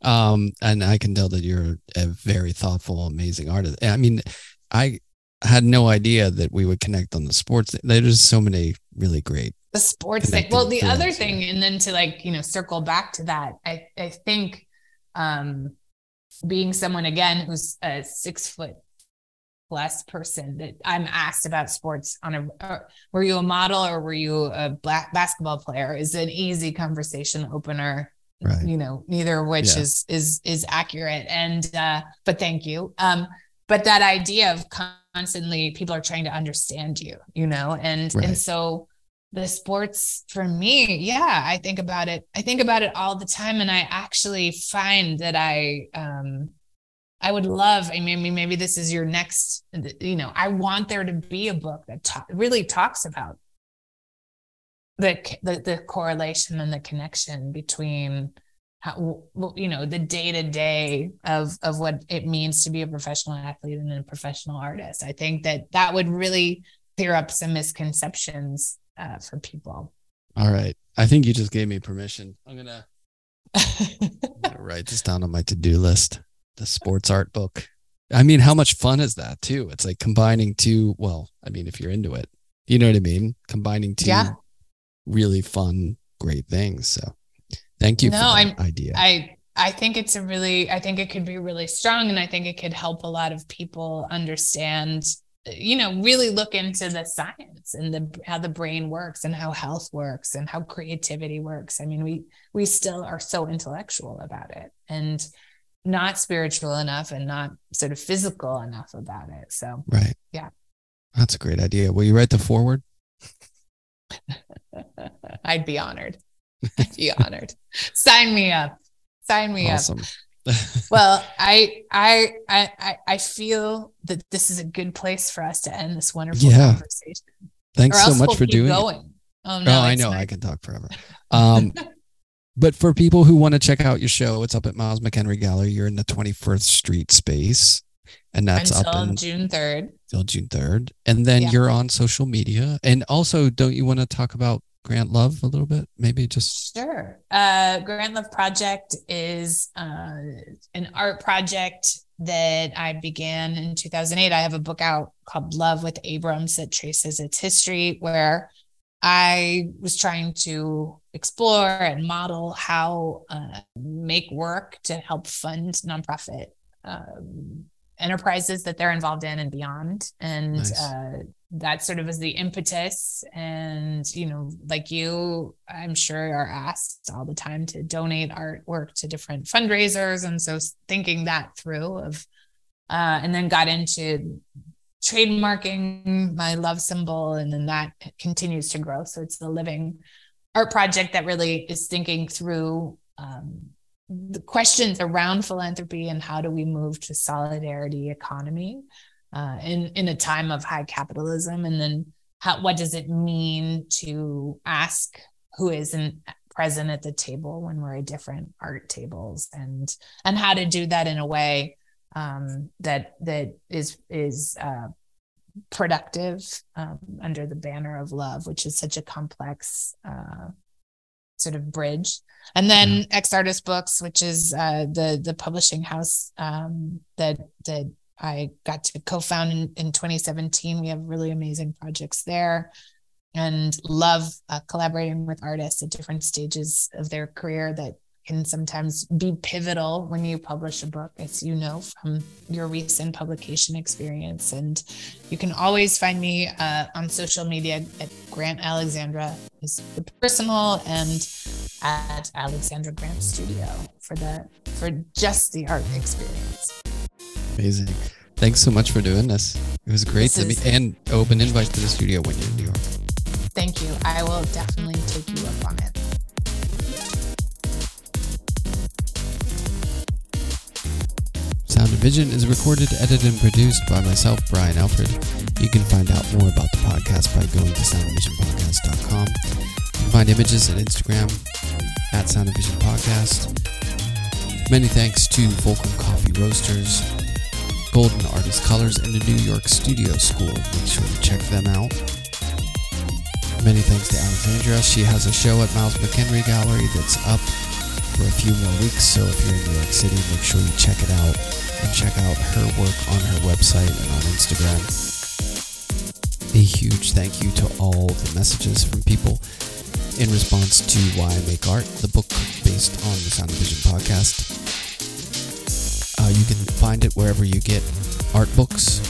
Um, and I can tell that you're a very thoughtful, amazing artist. I mean, I had no idea that we would connect on the sports. There's so many really great. The sports thing. Well, the other thing, and then to like, you know, circle back to that, I, I think um being someone again who's a six foot plus person that I'm asked about sports on a uh, were you a model or were you a black basketball player is an easy conversation opener Right. you know neither of which Yeah. is is is accurate and uh but thank you um but that idea of constantly people are trying to understand you you know and Right. and so the sports for me yeah i think about it i think about it all the time and i actually find that i um i would love i mean maybe this is your next you know i want there to be a book that ta- really talks about the, the the correlation and the connection between how you know the day to day of of what it means to be a professional athlete and a professional artist. I think that that would really clear up some misconceptions uh, for people. All right. I think you just gave me permission. I'm gonna, [LAUGHS] I'm gonna write this down on my to-do list. The sports art book. I mean, how much fun is that too? It's like combining two. Well, I mean, if you're into it, you know what I mean. Combining two Yeah. really fun, great things. So, thank you No, for that I'm- idea. I I think it's a really I think it could be really strong and I think it could help a lot of people understand you know really look into the science and the how the brain works and how health works and how creativity works. I mean we we still are so intellectual about it and not spiritual enough and not sort of physical enough about it. So right. Yeah. That's a great idea. Will you write the forward? [LAUGHS] I'd be honored. I'd be honored. Sign me up. Sign me up. Well I, I i i feel that this is a good place for us to end this wonderful Yeah. conversation Thanks so much we'll for doing it. going oh Oh, no I know. I can talk forever. [LAUGHS] Um, but for people who want to check out your show, it's up at Miles McHenry Gallery. You're in the 21st Street space, and that's until up june 3rd until June 3rd. And then Yeah. you're on social media. And also, don't you want to talk about Grant Love a little bit? Maybe just sure uh grant love project is uh an art project that i began in 2008 i have a book out called love with abrams that traces its history where I was trying to explore and model how uh, make work to help fund nonprofit um, enterprises that they're involved in and beyond. And nice. uh, that sort of is the impetus. And, you know, like you, I'm sure are asked all the time to donate artwork to different fundraisers. And so thinking that through of, uh, and then got into trademarking my love symbol. And then that continues to grow. So it's the living art project that really is thinking through um, the questions around philanthropy and how do we move to solidarity economy uh, in in a time of high capitalism, and then how what does it mean to ask who isn't present at the table when we're at different art tables, and and how to do that in a way um, that that is is uh, productive um, under the banner of love, which is such a complex uh, sort of bridge. And then yeah. X Artist Books, which is uh, the the publishing house um, that that I got to co-found in, in 2017. We have really amazing projects there, and love uh, collaborating with artists at different stages of their career that can sometimes be pivotal when you publish a book, as you know from your recent publication experience. And you can always find me uh, on social media at Grant Alexandra is the personal and at Alexandra Grant Studio for the for just the art experience. Amazing. Thanks so much for doing this. It was great this to is, meet and open invite to the studio when you're in New York. Thank you. I will definitely take you up on it. Sound and Vision is recorded, edited, and produced by myself, Brian Alfred. You can find out more about the podcast by going to soundandvisionpodcast.com. You can find images at Instagram at Sound and Vision Podcast. Many thanks to Fulcrum Coffee Roasters, Golden Artist Colors, and the New York Studio School. Make sure you check them out. Many thanks to Alexandra. She has a show at Miles McEnery Gallery that's up for a few more weeks. So if you're in New York City, make sure you check it out check out her work on her website and on Instagram. A huge thank you to all the messages from people in response to Why I Make Art, the book based on the Sound and Vision podcast. Uh, you can find it wherever you get art books,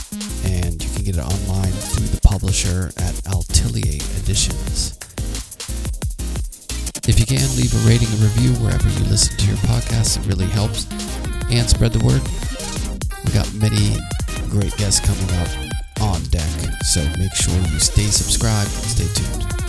and you can get it online through the publisher at Altiliate Editions. If you can, leave a rating and review wherever you listen to your podcast. It really helps. And spread the word. We got many great guests coming up on deck, so make sure you stay subscribed stay tuned.